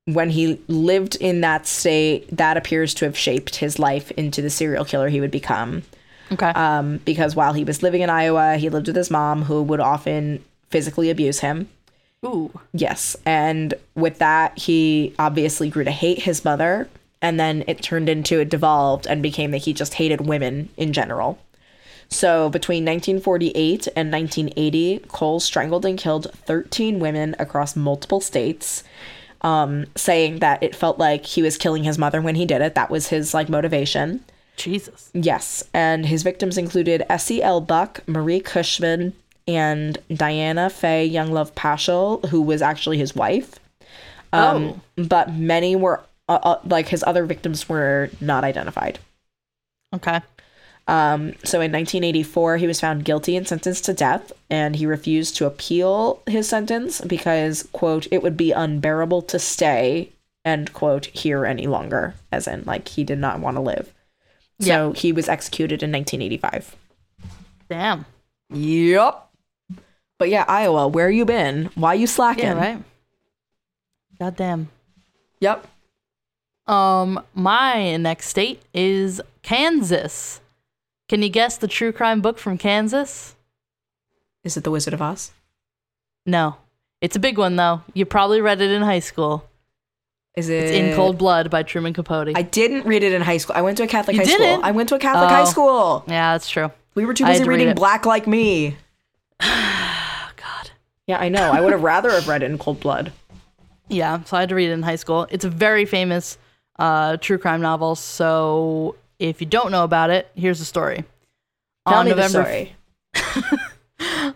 when he lived in that state, that appears to have shaped his life into the serial killer he would become. Okay. um, because while he was living in Iowa, he lived with his mom, who would often physically abuse him. Ooh. Yes. And with that, he obviously grew to hate his mother. And then it turned into, it devolved and became that he just hated women in general. So between 1948 and 1980, Cole strangled and killed 13 women across multiple states, um, saying that it felt like he was killing his mother when he did it. That was his like motivation. Jesus. Yes, and his victims included Essie L. Buck, Marie Cushman, and Diana Faye Younglove Paschal, who was actually his wife. Um, But many were, uh, uh, like, his other victims were not identified. Okay. Um, so in 1984, he was found guilty and sentenced to death, and he refused to appeal his sentence because, quote, it would be unbearable to stay, end quote, here any longer, as in, like, he did not want to live. So he was executed in 1985. Damn. Yep. But yeah, Iowa, where you been? Why you slacking? Yeah, right. Goddamn. Yep. Um, my next state is Kansas. Can you guess the true crime book from Kansas? Is it The Wizard of Oz? No. It's a big one though. You probably read it in high school. Is it It's In Cold Blood by Truman Capote. I didn't read it in high school. I went to a Catholic You high didn't? school. I went to a Catholic Oh. high school. yeah, that's true. We were too busy read reading it. Black Like Me. Oh God. Yeah, I know. I would have rather have read it in Cold Blood. Yeah, so I had to read it in high school. It's a very famous uh, true crime novel. So if you don't know about it, here's the story. Tell on me November the story.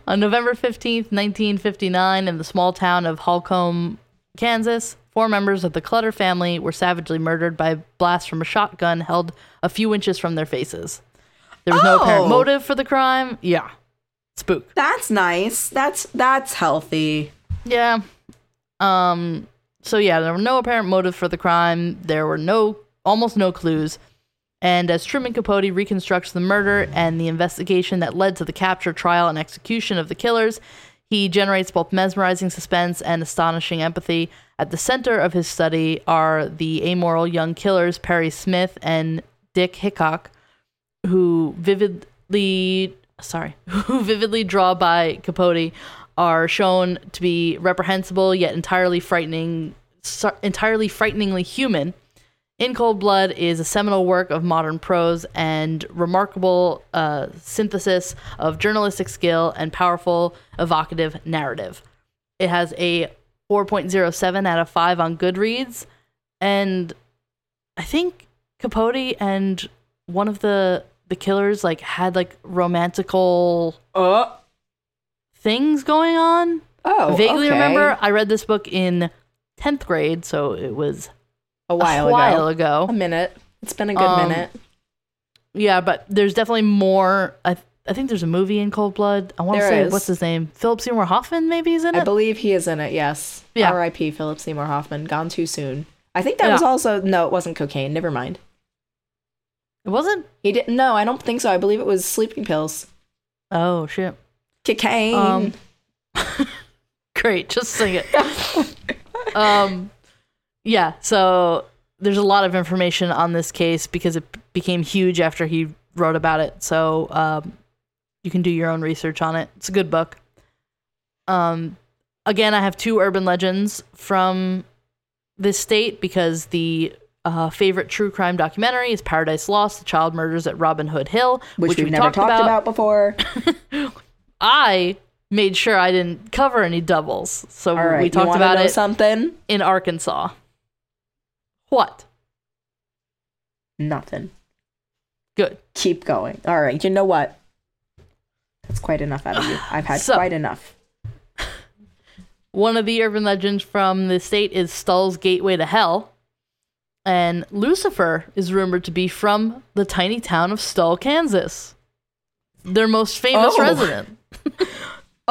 On November 15th, 1959, in the small town of Holcomb, Kansas, four members of the Clutter family were savagely murdered by blasts from a shotgun held a few inches from their faces. There was no apparent Oh. motive for the crime. Yeah. Spook. That's nice. That's that's healthy. Yeah. Um so yeah, there were no apparent motive for the crime. There were no almost no clues. And as Truman Capote reconstructs the murder and the investigation that led to the capture, trial, and execution of the killers, he generates both mesmerizing suspense and astonishing empathy. At the center of his study are the amoral young killers Perry Smith and Dick Hickock, who vividly sorry, who vividly draw by Capote are shown to be reprehensible yet entirely frightening entirely frighteningly human. In Cold Blood is a seminal work of modern prose and remarkable uh, synthesis of journalistic skill and powerful, evocative narrative. It has a 4.07 out of 5 on Goodreads, and I think Capote and one of the the killers like had like romantical Oh. things going on. Oh. Vaguely okay. remember I read this book in 10th grade, so it was a while, a while ago. ago. A minute. It's been a good Um, minute. Yeah, but there's definitely more. I I think there's a movie in Cold Blood. I want to say is. what's his name? Philip Seymour Hoffman maybe is in it. I believe he is in it. Yes. Yeah. R.I.P. Philip Seymour Hoffman. Gone too soon. I think that Yeah. was also no. It wasn't cocaine. Never mind. it wasn't. He didn't. No, I don't think so. I believe it was sleeping pills. Oh shit. Cocaine. Um, Great, just sing it. um, yeah. So there's a lot of information on this case because it became huge after he wrote about it. So um, you can do your own research on it. It's a good book. Um, again, I have two urban legends from this state because the uh, favorite true crime documentary is Paradise Lost: The Child Murders at Robin Hood Hill, which, we've we never talked, about. before. I made sure I didn't cover any doubles, so right. we talked about it Something. in Arkansas. What? Nothing. Good. Keep going. All right. You know what? That's quite enough out of you. I've had So- quite enough. One of the urban legends from the state is Stull's Gateway to Hell. And Lucifer is rumored to be from the tiny town of Stull, Kansas. Their most famous Oh. resident.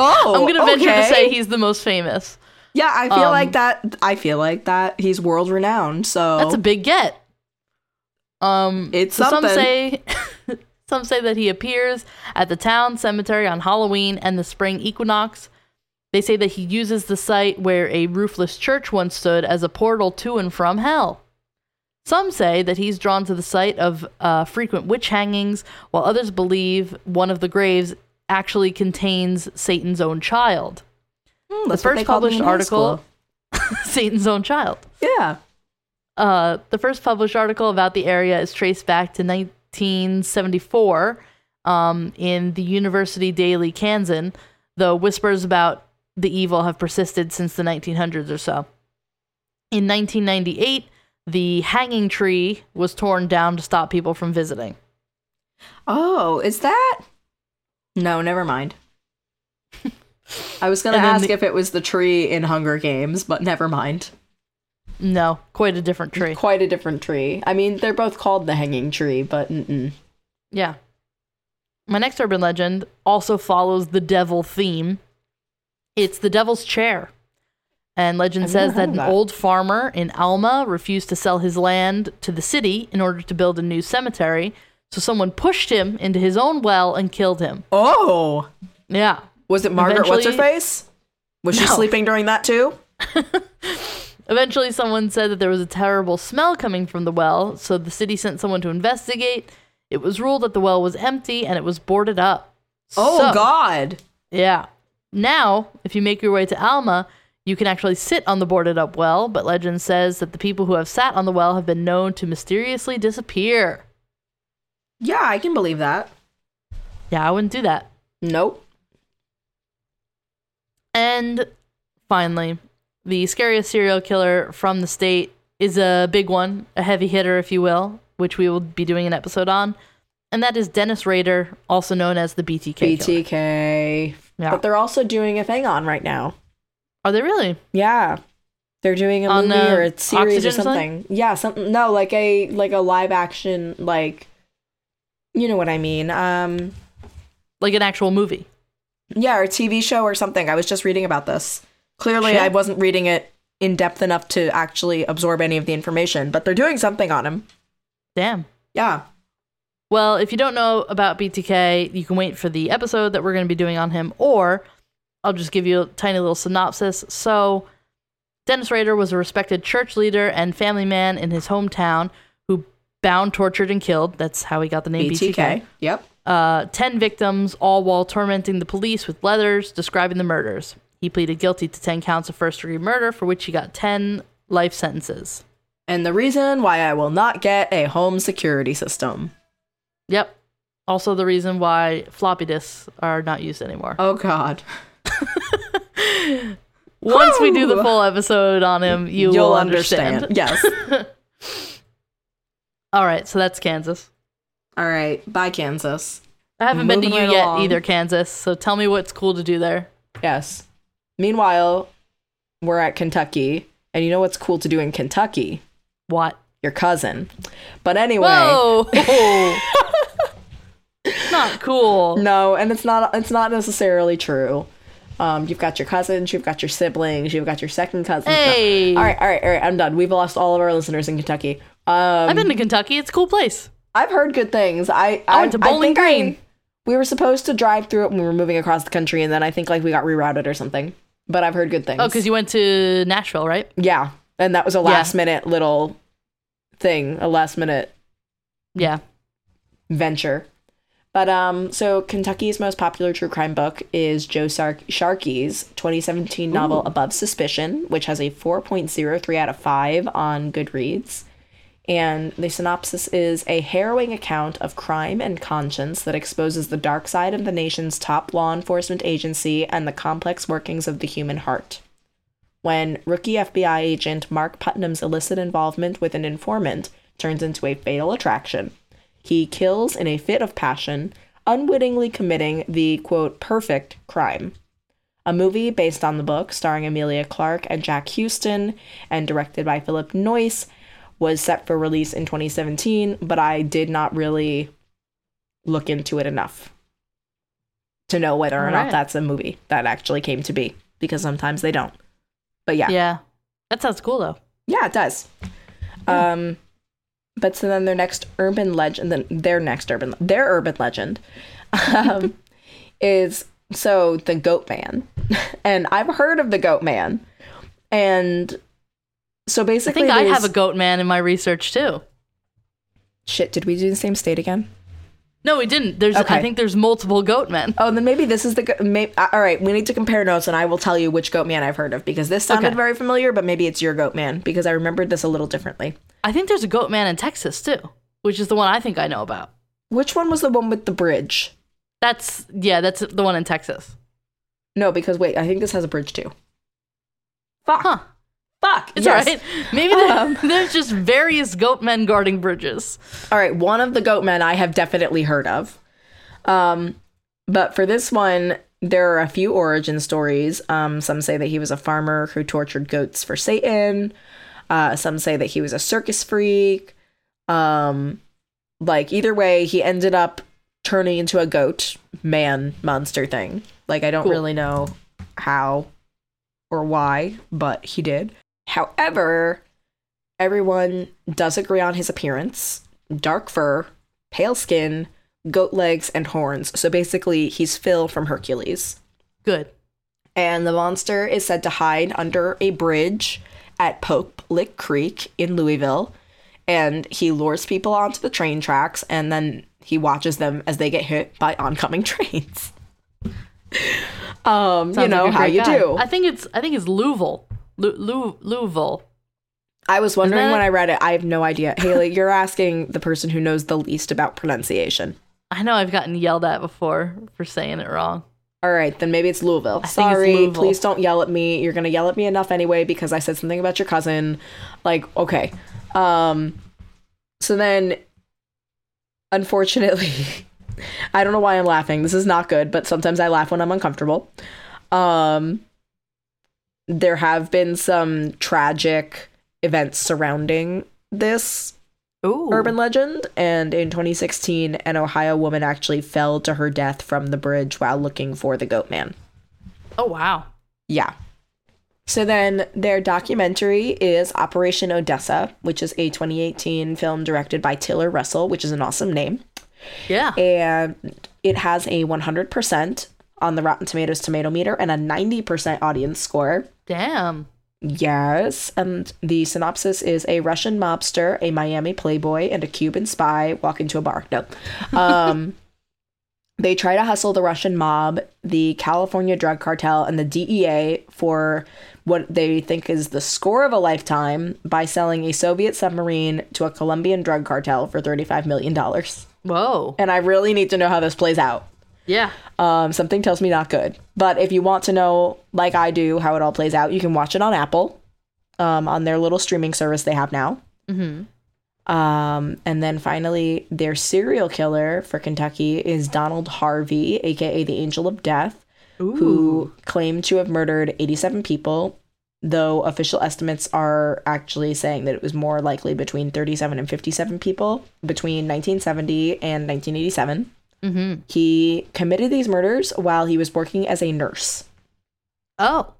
Oh, I'm going to venture to say he's the most famous. Yeah, I feel Um, like that. I feel like that. He's world renowned. So That's a big get. Um, It's so some something. say some say that he appears at the town cemetery on Halloween and the spring equinox. They say that he uses the site where a roofless church once stood as a portal to and from hell. Some say that he's drawn to the site of uh, frequent witch hangings, while others believe one of the graves actually contains Satan's own child. Hmm, The first they called me published article. Satan's own child. Yeah. Uh, the first published article about the area is traced back to 1974 um, in the University Daily Kansan, though whispers about the evil have persisted since the 1900s or so. In 1998, the hanging tree was torn down to stop people from visiting. Oh, is that? No, never mind. I was gonna ask the- if it was the tree in Hunger Games, but never mind. No, quite a different tree. Quite a different tree. I mean, they're both called the Hanging Tree, but mm-mm. Yeah. My next urban legend also follows the devil theme. It's the devil's chair. And legend I've says that an that. old farmer in Alma refused to sell his land to the city in order to build a new cemetery. So someone pushed him into his own well and killed him. Oh, Yeah. Was it Margaret? What's her face? Was she sleeping during that too? Eventually, someone said that there was a terrible smell coming from the well, so the city sent someone to investigate. It was ruled that the well was empty and it was boarded up. Oh So- God! Yeah. Now, if you make your way to Alma, you can actually sit on the boarded up well, but legend says that the people who have sat on the well have been known to mysteriously disappear. Yeah, I can believe that. Yeah, I wouldn't do that. Nope. And finally, the scariest serial killer from the state is a big one, a heavy hitter, if you will, which we will be doing an episode on. And that is Dennis Rader, also known as the BTK. killer. BTK. Yeah. But they're also doing a thing on right now. Are they really? Yeah. They're doing a On, movie uh, or a series or something. Yeah, something no, like a like a live action like you know what I mean. Um Like an actual movie. Yeah, or a TV show or something. I was just reading about this. Clearly Shit. I wasn't reading it in depth enough to actually absorb any of the information, but they're doing something on him. Damn. Yeah. Well, if you don't know about BTK, you can wait for the episode that we're going to be doing on him, or I'll just give you a tiny little synopsis. So, Dennis Rader was a respected church leader and family man in his hometown who bound, tortured, and killed. That's how he got the name BTK. BTK. Yep. Uh, 10 victims, all while tormenting the police with letters describing the murders. He pleaded guilty to 10 counts of first degree murder, for which he got 10 life sentences. And the reason why I will not get a home security system. Yep. Also, the reason why floppy disks are not used anymore. Oh god. Once we do the full episode on him, you You'll will understand. Yes. All right, so that's Kansas. All right. Bye Kansas. I haven't been to you right yet along. either, Kansas. So tell me what's cool to do there. Yes. Meanwhile, we're at Kentucky, and you know what's cool to do in Kentucky? What? Your cousin. But anyway, Whoa! not cool. no, and it's not it's not necessarily true. Um, you've got your cousins, you've got your siblings, you've got your second cousins. No. Hey, All right, all right, all right. I'm done. We've lost all of our listeners in Kentucky. Um, I've been to Kentucky. It's a cool place. I've heard good things. I I went to Bowling think Green. we were supposed to drive through it when we were moving across the country, and then I think like we got rerouted or something. But I've heard good things. Oh, because you went to Nashville, right? yeah, and that was a last minute little thing, a last minute Yeah. venture. But um, so Kentucky's most popular true crime book is Joe Sark- Sharkey's 2017 novel Above Suspicion, which has a 4.03 out of 5 on Goodreads. And the synopsis is a harrowing account of crime and conscience that exposes the dark side of the nation's top law enforcement agency and the complex workings of the human heart. When rookie FBI agent Mark Putnam's illicit involvement with an informant turns into a fatal attraction, he kills in a fit of passion, unwittingly committing the quote perfect crime. A movie based on the book, starring Emilia Clarke and Jack Huston, and directed by Philip Noyce, was set for release in 2017, but I did not really look into it enough to know whether or All not that's a movie that actually came to be, because sometimes they don't. But yeah, Yeah. That sounds cool though. yeah, it does. Um, but so then their next urban legend, then their next urban, their urban legend, um, is so the Goat Man, and I've heard of the Goat Man, and So basically, I think I have a goat man in my research too. shit. Did we do the same state again? No, we didn't. There's I think there's multiple goat men. Oh, then maybe this is the. go- May, uh, all right, we need to compare notes, and I will tell you which goat man I've heard of because this sounded Okay. very familiar, but maybe it's your goat man because I remembered this a little differently. I think there's a goat man in Texas too, which is the one I think I know about. Which one was the one with the bridge? That's yeah, that's the one in Texas. No, because wait, I think this has a bridge too. Fuck. Huh. Fuck. It's yes. alright. Maybe there- Um, there's just various goat men guarding bridges. All right, one of the goat men I have definitely heard of. Um, but for this one, there are a few origin stories. Um, some say that he was a farmer who tortured goats for Satan. Uh, some say that he was a circus freak. Um, like either way, he ended up turning into a goat man monster thing. Like I don't Cool. really know how or why, but he did. However, everyone does agree on his appearance dark fur, pale skin, goat legs, and horns. So basically, he's Phil from Hercules. Good. And the monster is said to hide under a bridge at Pope Lick Creek in Louisville. And he lures people onto the train tracks and then he watches them as they get hit by oncoming trains. um, you know like how you guy. do. I think it's I think it's Louisville. Lou, Lou, Louisville. I was wondering that when? I read it. I have no idea. Haley, you're asking the person who knows the least about pronunciation. I know I've gotten yelled at before for saying it wrong. All right, then maybe it's Louisville. it's Sorry, Louisville. please don't yell at me. You're gonna yell at me enough anyway because I said something about your cousin. Like, okay. Um so then unfortunately I don't know why I'm laughing. This is not good, but sometimes I laugh when I'm uncomfortable. Um there have been some tragic events surrounding this Ooh. urban legend. And in 2016, an Ohio woman actually fell to her death from the bridge while looking for the goat man. Oh wow. Yeah. So then their documentary is Operation Odessa, which is a 2018 film directed by Tiller Russell, which is an awesome name. Yeah. And it has a 100% on the Rotten Tomatoes tomato meter and a 90% audience score. Damn. Yes, and the synopsis is a Russian mobster, a Miami playboy, and a Cuban spy walk into a bar. No. Um, they try to hustle the Russian mob, the California drug cartel, and the DEA for what they think is the score of a lifetime by selling a Soviet submarine to a Colombian drug cartel for $35 million. Whoa. And I really need to know how this plays out. Yeah. Um, something tells me not good. But if you want to know, like I do, how it all plays out, you can watch it on Apple, um, on their little streaming service they have now. Mm-hmm. Um, and then finally, their serial killer for Kentucky is Donald Harvey, aka the Angel of Death, who claimed to have murdered 87 people, though official estimates are actually saying that it was more likely between 37 and 57 people between 1970 and 1987. Mm-hmm. He committed these murders while he was working as a nurse. Oh.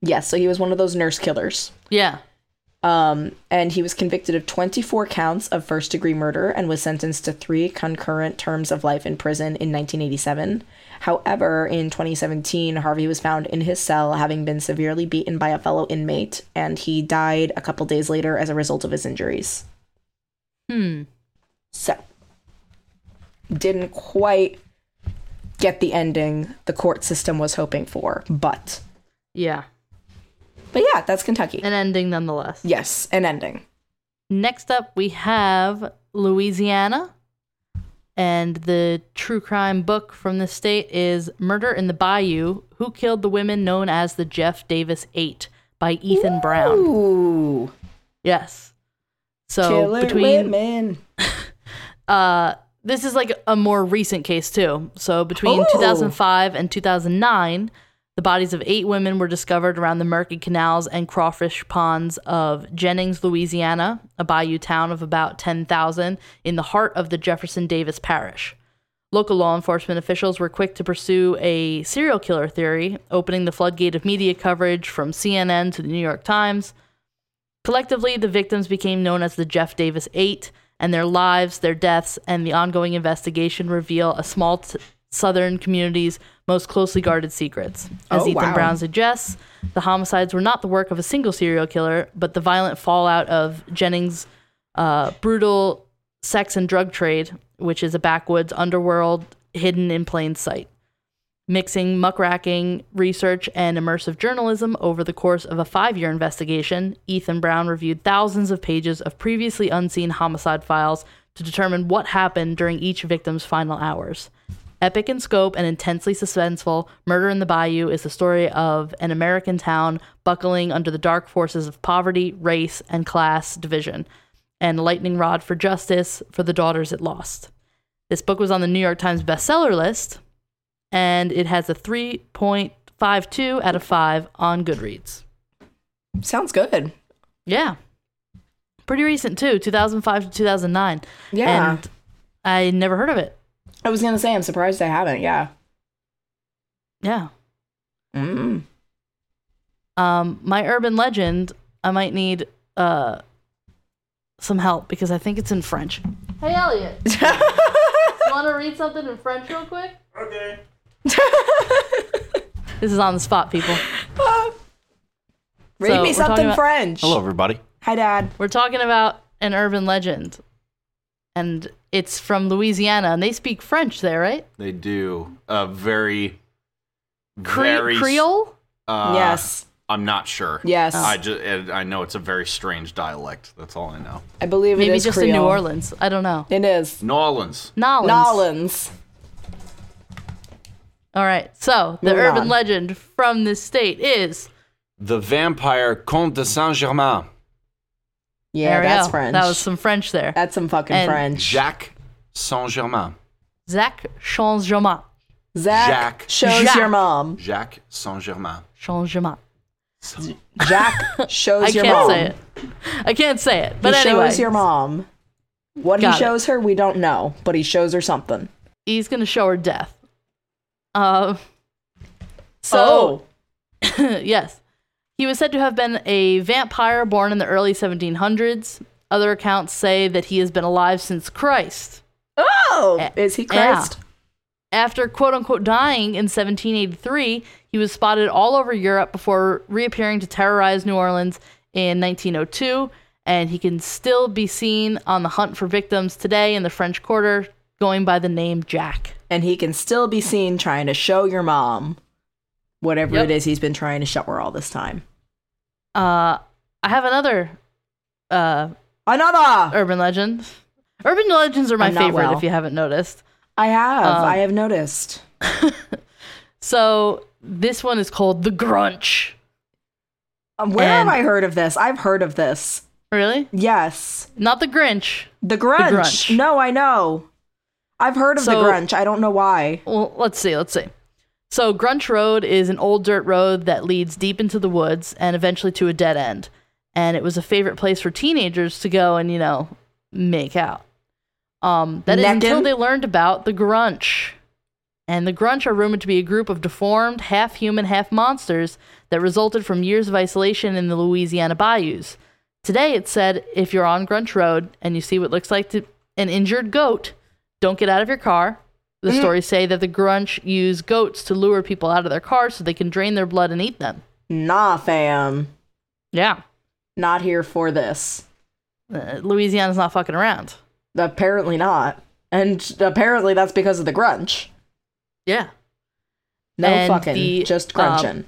Yes, so he was one of those nurse killers. Yeah. Um, and he was convicted of 24 counts of first degree murder and was sentenced to three concurrent terms of life in prison in 1987. However, in 2017, Harvey was found in his cell having been severely beaten by a fellow inmate, and he died a couple days later as a result of his injuries. Hmm. So, didn't quite get the ending the court system was hoping for, but Yeah. but yeah, that's Kentucky. An ending nonetheless. Yes, an ending. Next up, we have Louisiana. And the true crime book from the state is Murder in the Bayou Who Killed the Women Known as the Jeff Davis Eight by Ethan Brown. Ooh, Yes. So between women. uh this is like a more recent case too. So between Oh. 2005 and 2009, the bodies of eight women were discovered around the murky canals and crawfish ponds of Jennings, Louisiana, a bayou town of about 10,000 in the heart of the Jefferson Davis Parish. Local law enforcement officials were quick to pursue a serial killer theory, opening the floodgate of media coverage from CNN to the New York Times. Collectively, the victims became known as the Jeff Davis Eight, and their lives, their deaths, and the ongoing investigation reveal a small, t- southern community's most closely guarded secrets. As Oh, Ethan wow. Brown suggests, the homicides were not the work of a single serial killer, but the violent fallout of Jennings' uh, brutal sex and drug trade, which is a backwoods underworld hidden in plain sight. Mixing muckraking research and immersive journalism over the course of a five year investigation, Ethan Brown reviewed thousands of pages of previously unseen homicide files to determine what happened during each victim's final hours. Epic in scope and intensely suspenseful, Murder in the Bayou is the story of an American town buckling under the dark forces of poverty, race, and class division, and lightning rod for justice for the daughters it lost. This book was on the New York Times bestseller list, and it has a 3.52 out of 5 on Goodreads. Sounds good. Yeah. Pretty recent, too, 2005 to 2009. Yeah. And I never heard of it. I was gonna say I'm surprised I haven't. Yeah. Yeah. Mm. Um, my urban legend, I might need uh some help because I think it's in French. Hey Elliot, you want to read something in French real quick? Okay. This is on the spot, people. Read So, me we're something about- French. Hello, everybody. Hi, Dad. We're talking about an urban legend, and it's from Louisiana, and they speak French there, right? They do a very, Cre- very Creole. Uh, yes. I'm not sure. Yes. I just I know it's a very strange dialect. That's all I know. I believe it Maybe is just in New Creole. Orleans. I don't know. It is. New Orleans. Nolans. Nolans. All right. So the Moving urban on. legend from this state is The vampire Comte de Saint Germain. Yeah, there we that's go. French. That was some French there. That's some fucking And- French. Jacques Saint Germain. Zach Changement. Zach Jacques. shows Jacques. your mom. Jacques Saint Germain. Changement. Jack shows I your can't mom. say it. I can't say it. But he anyway, shows your mom. What Got he it. shows her, we don't know, but he shows her something. he's gonna show her death. Uh, so oh, yes, he was said to have been a vampire born in the early 1700s. Other accounts say that he has been alive since Christ. oh, Eh, is he yeah. Christ? After quote unquote dying in 1783, he was spotted all over Europe before reappearing to terrorize New Orleans in 1902. And he can still be seen on the hunt for victims today in the French Quarter, going by the name Jack. And he can still be seen trying to show your mom whatever Yep. it is he's been trying to show her all this time. Uh, I have another uh, Another. urban legend. Urban legends are my favorite, well. if you haven't noticed. I have. Um, I have noticed. So this one is called the Grunch. Um, where and- have I heard of this? I've heard of this. Really? Yes. Not the Grinch. The Grunch. Grunch. No, I know. I've heard of So- the Grunch. I don't know why. Well, let's see. Let's see. So Grunch Road is an old dirt road that leads deep into the woods and eventually to a dead end. And it was a favorite place for teenagers to go and, you know, make out. Um, that is until they learned about the Grunch. And the Grunch are rumored to be a group of deformed, half human, half monsters that resulted from years of isolation in the Louisiana bayous. Today, it's said if you're on Grunch Road and you see what looks like to, an injured goat, don't get out of your car. The stories say that the Grunch use goats to lure people out of their cars so they can drain their blood and eat them. Nah, fam. Yeah. Not here for this. Uh, Louisiana's not fucking around. Apparently not. And apparently that's because of the Grunch. Yeah. No And fucking. the, just um, grunching.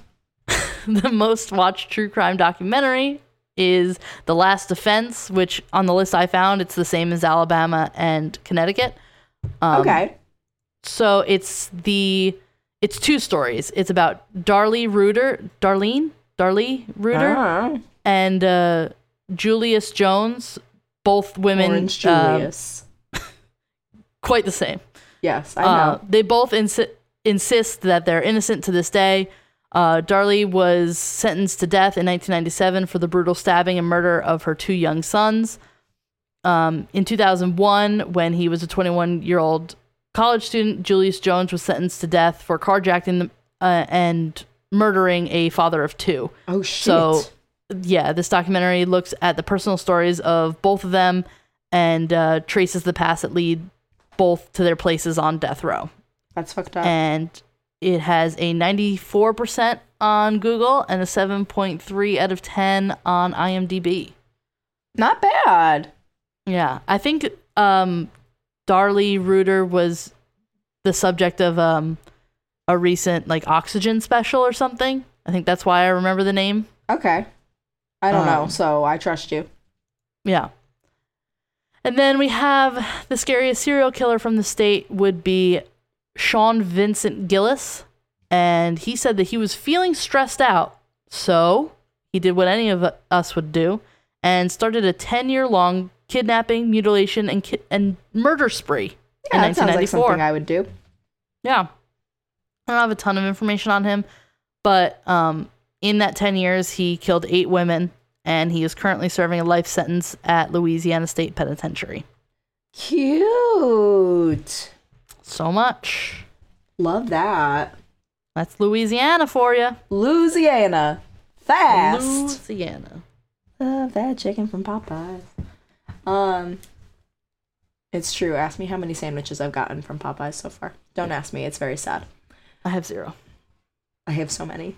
the most watched true crime documentary is The Last Defense, which on the list I found, it's the same as Alabama and Connecticut. Um, okay. So it's the it's two stories. It's about Darlie Routier, Darlene, Darlie Routier, Ah, and uh, Julius Jones, both women, Orange uh, Julius. quite the same. yes, I Uh, know. they both insi- insist that they're innocent to this day. Uh, Darlie was sentenced to death in 1997 for the brutal stabbing and murder of her two young sons. Um, in 2001, when he was a 21 year old college student, Julius Jones was sentenced to death for carjacking uh, and murdering a father of two. oh shit. So, yeah, this documentary looks at the personal stories of both of them and uh, traces the paths that lead both to their places on death row. That's fucked up. and it has a 94% on Google and a 7.3 out of 10 on IMDb. Not bad. Yeah, I think um, Darlie Routier was the subject of um, a recent like Oxygen special or something. I think that's why I remember the name. Okay. I don't know, Um, so I trust you. Yeah. And then we have the scariest serial killer from the state would be Sean Vincent Gillis. And he said that he was feeling stressed out. So he did what any of us would do and started a 10 year long kidnapping, mutilation, and, ki- and murder spree Yeah, in that sounds like 1994. something I would do. Yeah. I don't have a ton of information on him, but um, in that 10 years, he killed eight women, and he is currently serving a life sentence at Louisiana State Penitentiary. Cute. So much. Love that. That's Louisiana for you. Louisiana. Fast. Louisiana. Love that chicken from Popeyes. Um, it's true. Ask me how many sandwiches I've gotten from Popeyes so far. Don't ask me. It's very sad. I have zero. I have so many.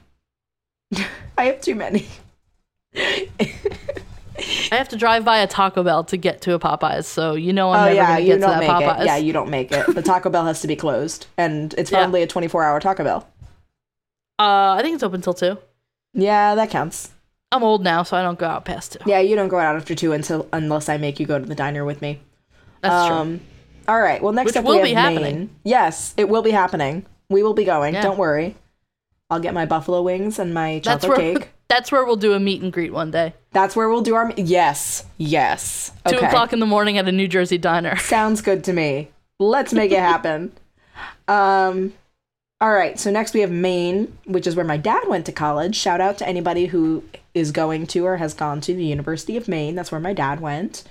I have too many. I have to drive by a Taco Bell to get to a Popeyes, so you know I'm oh never yeah, going to you get to that Popeyes. it. Yeah, you don't make it. The Taco Bell has to be closed, and it's Yeah. probably a 24-hour Taco Bell. uh, I think it's open till 2. Yeah, that counts. I'm old now, so I don't go out past 2. Yeah, you don't go out after two until unless I make you go to the diner with me. That's true. um, All right. Well, next Which up will we be have happening. Maine. Yes, it will be happening. We will be going. Yeah. Don't worry. I'll get my buffalo wings and my That's chocolate where, cake. that's where we'll do a meet and greet one day. That's where we'll do our. Yes. Yes. Two o'clock in the morning at a New Jersey diner. Sounds good to me. Let's make it happen. um. All right. So next we have Maine, which is where my dad went to college. Shout out to anybody who is going to or has gone to the University of Maine. That's where my dad went.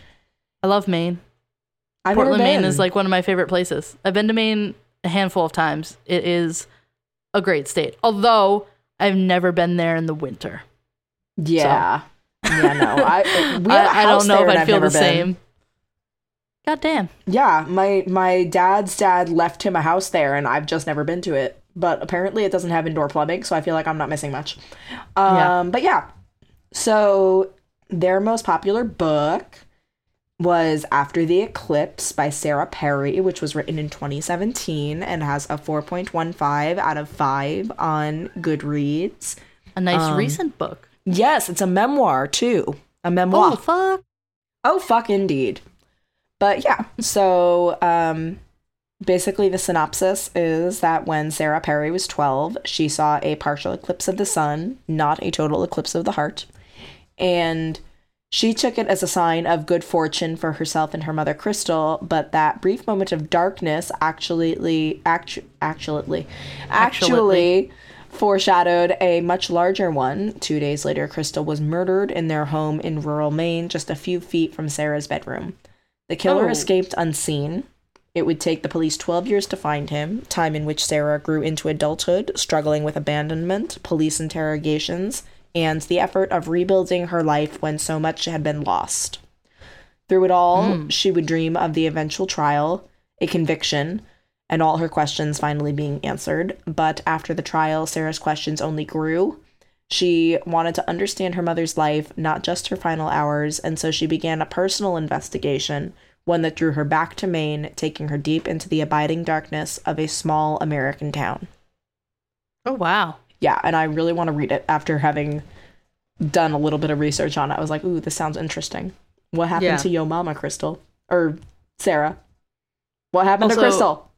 I love Maine. I've Portland, Maine is like one of my favorite places. I've been to Maine a handful of times. It is a great state. Although I've never been there in the winter. Yeah. Yeah, no. I we have a I, I don't know if I'd feel the been. same. God damn. Yeah, my my dad's dad left him a house there and I've just never been to it. But apparently it doesn't have indoor plumbing, so I feel like I'm not missing much. Um Yeah. but yeah. So their most popular book was After the Eclipse by Sarah Perry, which was written in 2017 and has a 4.15 out of 5 on Goodreads. A nice Um, recent book. Yes, it's a memoir too. A memoir. Oh fuck. Oh fuck indeed. But yeah, so um basically the synopsis is that when Sarah Perry was 12, she saw a partial eclipse of the sun, not a total eclipse of the heart. And she took it as a sign of good fortune for herself and her mother Crystal, but that brief moment of darkness actually actu- actually actually foreshadowed a much larger one. Two days later, Crystal was murdered in their home in rural Maine, just a few feet from Sarah's bedroom. The killer Oh. escaped unseen. It would take the police 12 years to find him, time in which Sarah grew into adulthood, struggling with abandonment, police interrogations, and the effort of rebuilding her life when so much had been lost. Through it all, hmm. she would dream of the eventual trial, a conviction, and all her questions finally being answered. But after the trial, Sarah's questions only grew. She wanted to understand her mother's life, not just her final hours, and so she began a personal investigation, one that drew her back to Maine, taking her deep into the abiding darkness of a small American town. Oh wow. Yeah, and I really want to read it after having done a little bit of research on it. I was like, ooh, this sounds interesting. What happened Yeah. to Yo Mama, Crystal? Or Sarah? What happened to Crystal?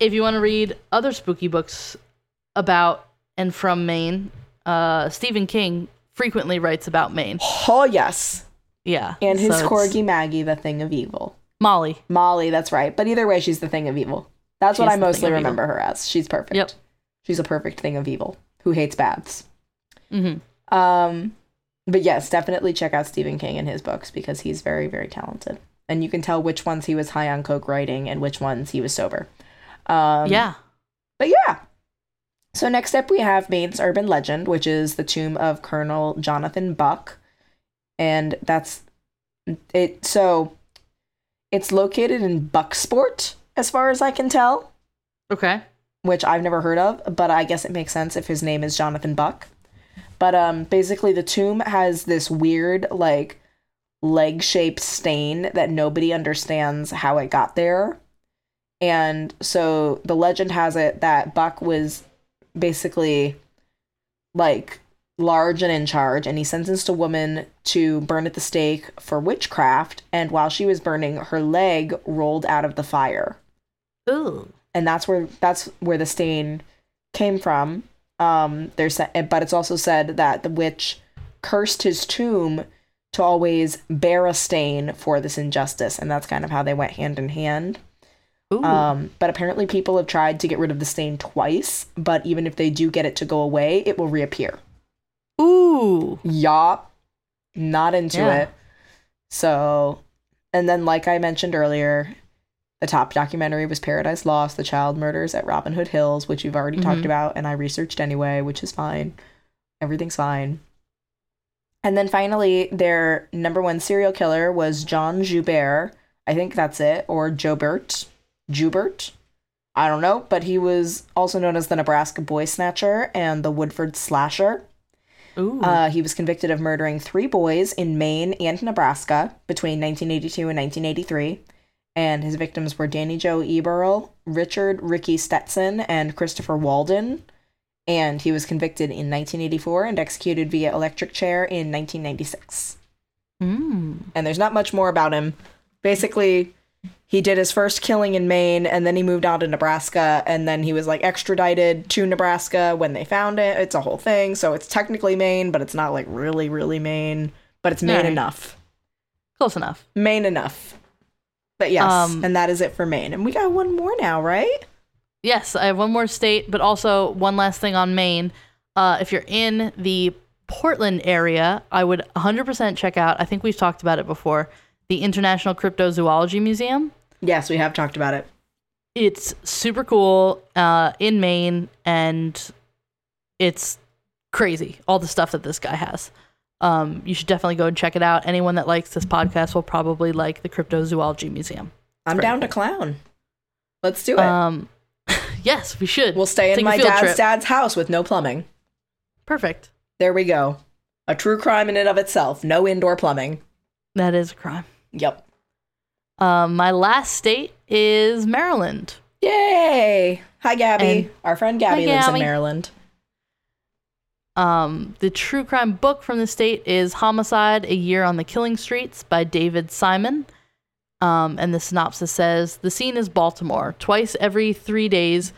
If you want to read other spooky books about and from Maine, uh, Stephen King frequently writes about Maine. Oh, yes. Yeah. And his so it's corgi Maggie, the thing of evil. Molly. Molly, that's right. But either way, she's the thing of evil. That's what I mostly of evil. remember her as. She's perfect. Yep. She's a perfect thing of evil who hates baths. hmm Um, but yes, definitely check out Stephen King and his books because he's very, very talented. And you can tell which ones he was high on coke writing and which ones he was sober. Um, yeah. But yeah. So next up we have Maine's urban legend, which is the tomb of Colonel Jonathan Buck. And that's it so it's located in Bucksport, as far as I can tell. Okay. Which I've never heard of, but I guess it makes sense if his name is Jonathan Buck. But um basically the tomb has this weird like leg-shaped stain that nobody understands how it got there. And so the legend has it that Buck was basically like large and in charge and he sentenced a woman to burn at the stake for witchcraft and while she was burning her leg rolled out of the fire Ooh. And that's where that's where the stain came from. Um, there's but it's also said that the witch cursed his tomb to always bear a stain for this injustice, and that's kind of how they went hand in hand. Ooh. Um, but apparently, people have tried to get rid of the stain twice, but even if they do get it to go away, it will reappear. Ooh. Yup, not into Yeah. it. So, and then, like I mentioned earlier, the top documentary was Paradise Lost: The Child Murders at Robin Hood Hills, which you've already talked Mhm. about, and I researched anyway, which is fine. Everything's fine. And then finally, their number one serial killer was John Joubert. I think that's it, or Jobert. Jubert. I don't know, but he was also known as the Nebraska Boy Snatcher and the Woodford Slasher. Ooh. Uh, he was convicted of murdering three boys in Maine and Nebraska between 1982 and 1983. And his victims were Danny Joe Eberle, Richard Ricky Stetson, and Christopher Walden. And he was convicted in 1984 and executed via electric chair in 1996. mm. And there's not much more about him. Basically, he did his first killing in Maine and then he moved on to Nebraska and then he was like extradited to Nebraska when they found it. It's a whole thing. So it's technically Maine, but it's not like really, really Maine. But it's Maine Alright. enough. Close enough. Maine enough. But yes, Um, and that is it for Maine. And we got one more now, right? Yes, I have one more state, but also one last thing on Maine. Uh, if you're in the Portland area, I would 100% check out, I think we've talked about it before, the International Cryptozoology Museum. Yes, we have talked about it. It's super cool uh, in Maine, and it's crazy, all the stuff that this guy has. Um, you should definitely go and check it out. Anyone that likes this podcast will probably like the Cryptozoology Museum. I'm very down to clown. Let's do it. Um, yes, we should. we'll stay in take a my dad's trip. dad's house with no plumbing. Perfect. There we go. A true crime in and of itself. No indoor plumbing. That is a crime. Yep. Um, my last state is Maryland. Yay! Hi, Gabby. And- Our friend Gabby Hi, lives in Maryland. Um, the true crime book from the state is Homicide: A Year on the Killing Streets by David Simon. Um, and the synopsis says the scene is Baltimore. Twice every three days,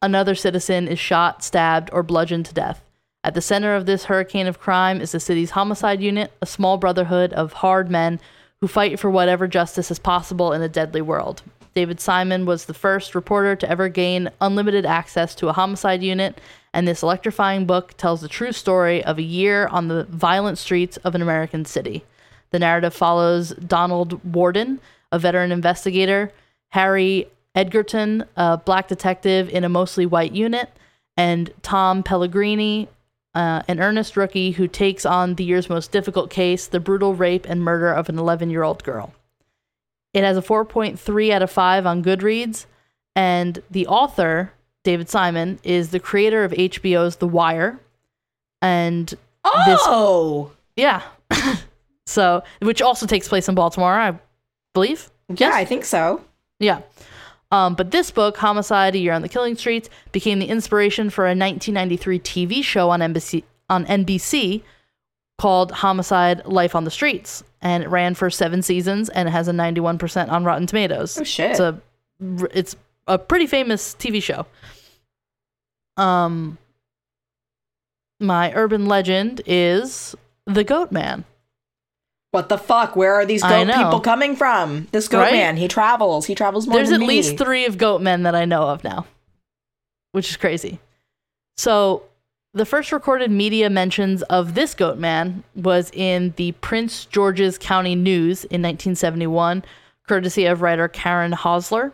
another citizen is shot, stabbed, or bludgeoned to death. At the center of this hurricane of crime is the city's homicide unit, a small brotherhood of hard men who fight for whatever justice is possible in a deadly world. David Simon was the first reporter to ever gain unlimited access to a homicide unit, and this electrifying book tells the true story of a year on the violent streets of an American city. The narrative follows Donald Warden, a veteran investigator, Harry Edgerton, a black detective in a mostly white unit, and Tom Pellegrini, uh, an earnest rookie who takes on the year's most difficult case the brutal rape and murder of an 11 year old girl. It has a 4.3 out of 5 on Goodreads, and the author, David Simon, is the creator of HBO's The Wire. And This- Oh! yeah. so, which also takes place in Baltimore, I believe. yeah, I think so. Yeah. Um, but this book, Homicide: A Year on the Killing Streets, became the inspiration for a 1993 TV show on NBC on NBC called Homicide: Life on the Streets, and it ran for seven seasons and it has a 91% on Rotten Tomatoes. Oh, shit. It's a it's a pretty famous TV show. Um, my urban legend is the Goat Man. What the fuck? Where are these goat people coming from? This goat Right? man, he travels. He travels more There's at me. least three of goat men that I know of now, which is crazy. So, the first recorded media mentions of this goat man was in the Prince George's County News in 1971, courtesy of writer Karen Hosler.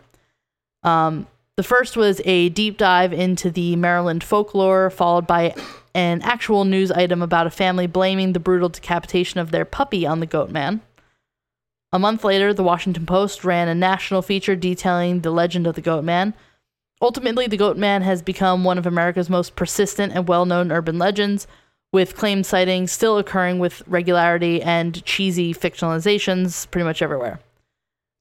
Um, the first was a deep dive into the Maryland folklore, followed by an actual news item about a family blaming the brutal decapitation of their puppy on the goat man. A month later, the Washington Post ran a national feature detailing the legend of the Goat Man. ultimately, the Goat Man has become one of America's most persistent and well known urban legends, with claimed sightings still occurring with regularity and cheesy fictionalizations pretty much everywhere.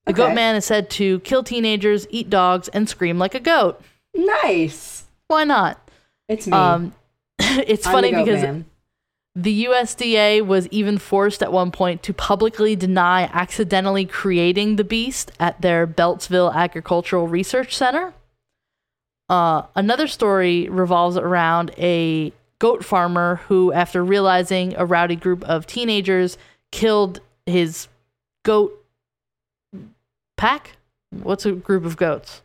The Okay. Goat Man is said to kill teenagers, eat dogs, and scream like a goat. Nice. Why not? It's me. Um, it's I'm funny because man. the USDA was even forced at one point to publicly deny accidentally creating the beast at their Beltsville Agricultural Research Center. Uh, another story revolves around a goat farmer who, after realizing a rowdy group of teenagers killed his goat pack, what's a group of goats?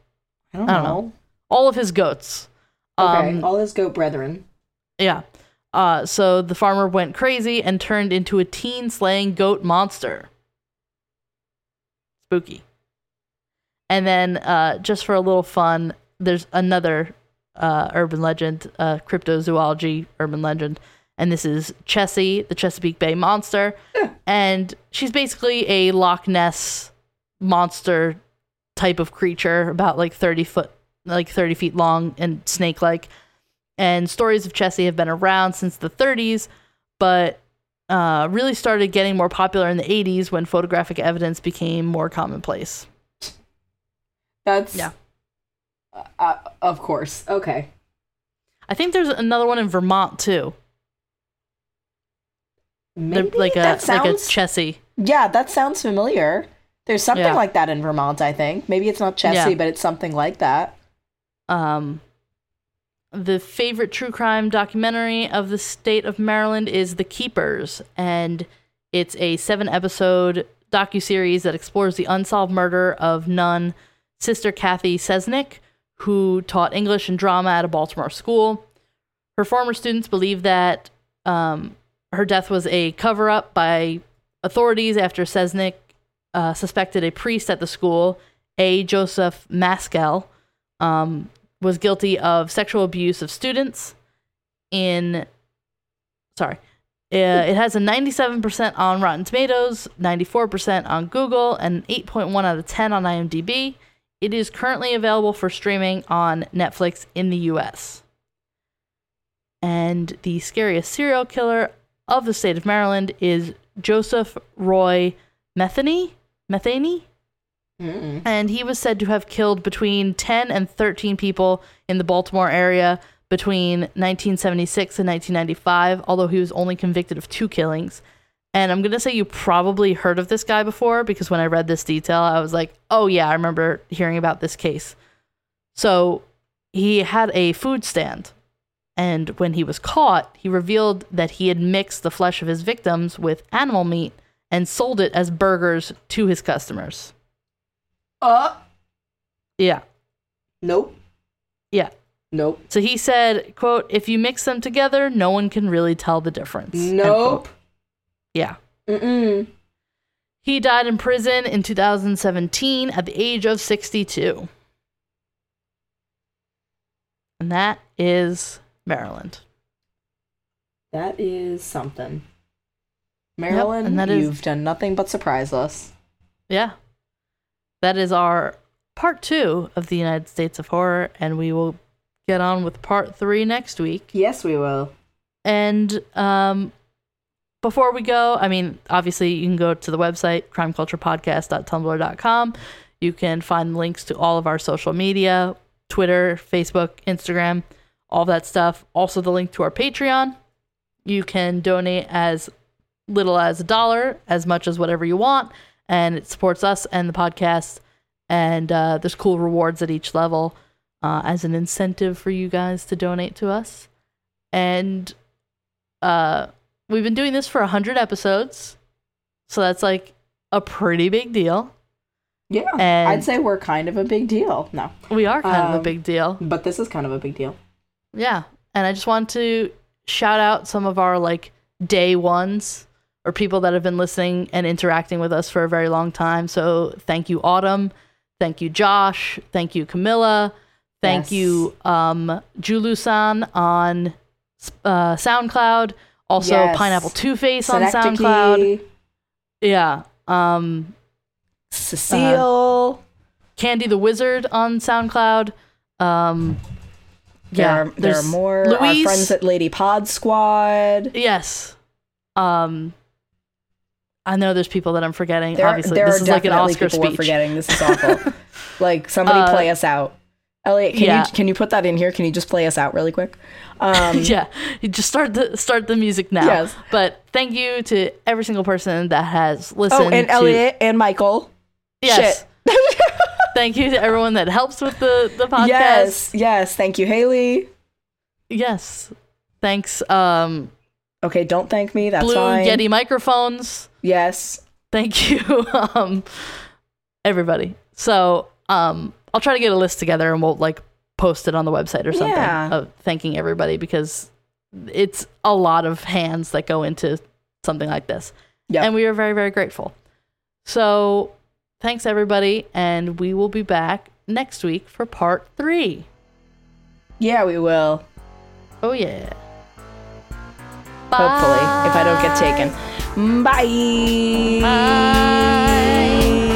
I don't, I don't know. All of his goats. Okay, Um, all his goat brethren. Yeah. Uh, so the farmer went crazy and turned into a teen slaying goat monster. Spooky. And then, uh, just for a little fun, there's another uh, urban legend, uh, cryptozoology urban legend, and this is Chessie, the Chesapeake Bay monster, and she's basically a Loch Ness monster type of creature, about like thirty foot, like thirty feet long and snake like and stories of Chessie have been around since the 30s, but uh, really started getting more popular in the 80s when photographic evidence became more commonplace. That's Yeah. Uh, uh, of course. Okay. I think there's another one in Vermont too. They're Maybe like a that like a sounds. Chessie. yeah, that sounds familiar. There's something Yeah. like that in Vermont. I think maybe it's not Chessie, Yeah. but it's something like that. Um, the favorite true crime documentary of the state of Maryland is The Keepers, and it's a seven episode docuseries that explores the unsolved murder of nun Sister Cathy Cesnik, who taught English and drama at a Baltimore school. Her former students believe that um, her death was a cover up by authorities after Cesnik uh, suspected a priest at the school, A. Joseph Maskell, um, was guilty of sexual abuse of students in sorry uh, it has a 97% on rotten tomatoes 94% on google and 8.1 out of 10 on imdb. It is currently available for streaming on netflix in the us and the scariest serial killer of the state of maryland is joseph roy metheny metheny Mm-mm. and he was said to have killed between 10 and 13 people in the Baltimore area between 1976 and 1995, although he was only convicted of two killings. And I'm going to say you probably heard of this guy before because when I read this detail, I was like, oh, yeah, I remember hearing about this case. So he had a food stand. And when he was caught, he revealed that he had mixed the flesh of his victims with animal meat and sold it as burgers to his customers. Uh. Yeah. Nope. Yeah. Nope. So he said, quote, if you mix them together, no one can really tell the difference. Nope. Yeah. Mm-mm. He died in prison in 2017 at the age of 62. And that is Maryland. That is something. Marilyn, and that is- you've done nothing but surprise us. Yeah. That is our part two of the United States of Horror, and we will get on with part three next week. Yes, we will. And um, before we go, I mean, obviously, you can go to the website, crimeculturepodcast.tumblr.com. You can find links to all of our social media Twitter, Facebook, Instagram, all that stuff. Also, the link to our Patreon. You can donate as little as a dollar, as much as whatever you want, and it supports us and the podcast. And uh, there's cool rewards at each level uh, as an incentive for you guys to donate to us. And uh, we've been doing this for 100 episodes. So that's like a pretty big deal. Yeah. And- I'd say we're kind of a big deal. No. We are kind of a Um, big deal. But this is kind of a big deal. Yeah. And I just want to shout out some of our like day ones or people that have been listening and interacting with us for a very long time. So thank you, Autumn. Thank you, Josh. Thank you, Camilla. Thank Yes. you, um, Julu-san on uh, SoundCloud. Also, Yes. Pineapple Two Face on SoundCloud. Yeah. Um, Cecile. Candy the Wizard on SoundCloud. Um, There yeah, are there are more. Louise, Our friends at Lady Pod Squad. yes. Um, I know there's people that I'm forgetting. There, Obviously, there this are is like an Oscar people we're speech. forgetting. This is awful. like somebody Uh, play us out. Elliot, can yeah. you can you put that in here? Can you just play us out really quick? Um, yeah, you just start the start the music now. Yes. But thank you to every single person that has listened. oh, and to- Elliot and Michael. Yes. thank you to everyone that helps with the the podcast. Yes, yes. Thank you, Haley. Yes. Thanks. Um, Okay, don't thank me. That's Blue fine. Yeti microphones. Yes. Thank you, um, everybody. So, um, I'll try to get a list together and we'll like post it on the website or something Yeah. of thanking everybody because it's a lot of hands that go into something like this. Yep. And we are very, very grateful. So, thanks everybody, and we will be back next week for part three. Yeah, we will. Oh yeah. Hopefully, if I don't get taken. Bye. Bye.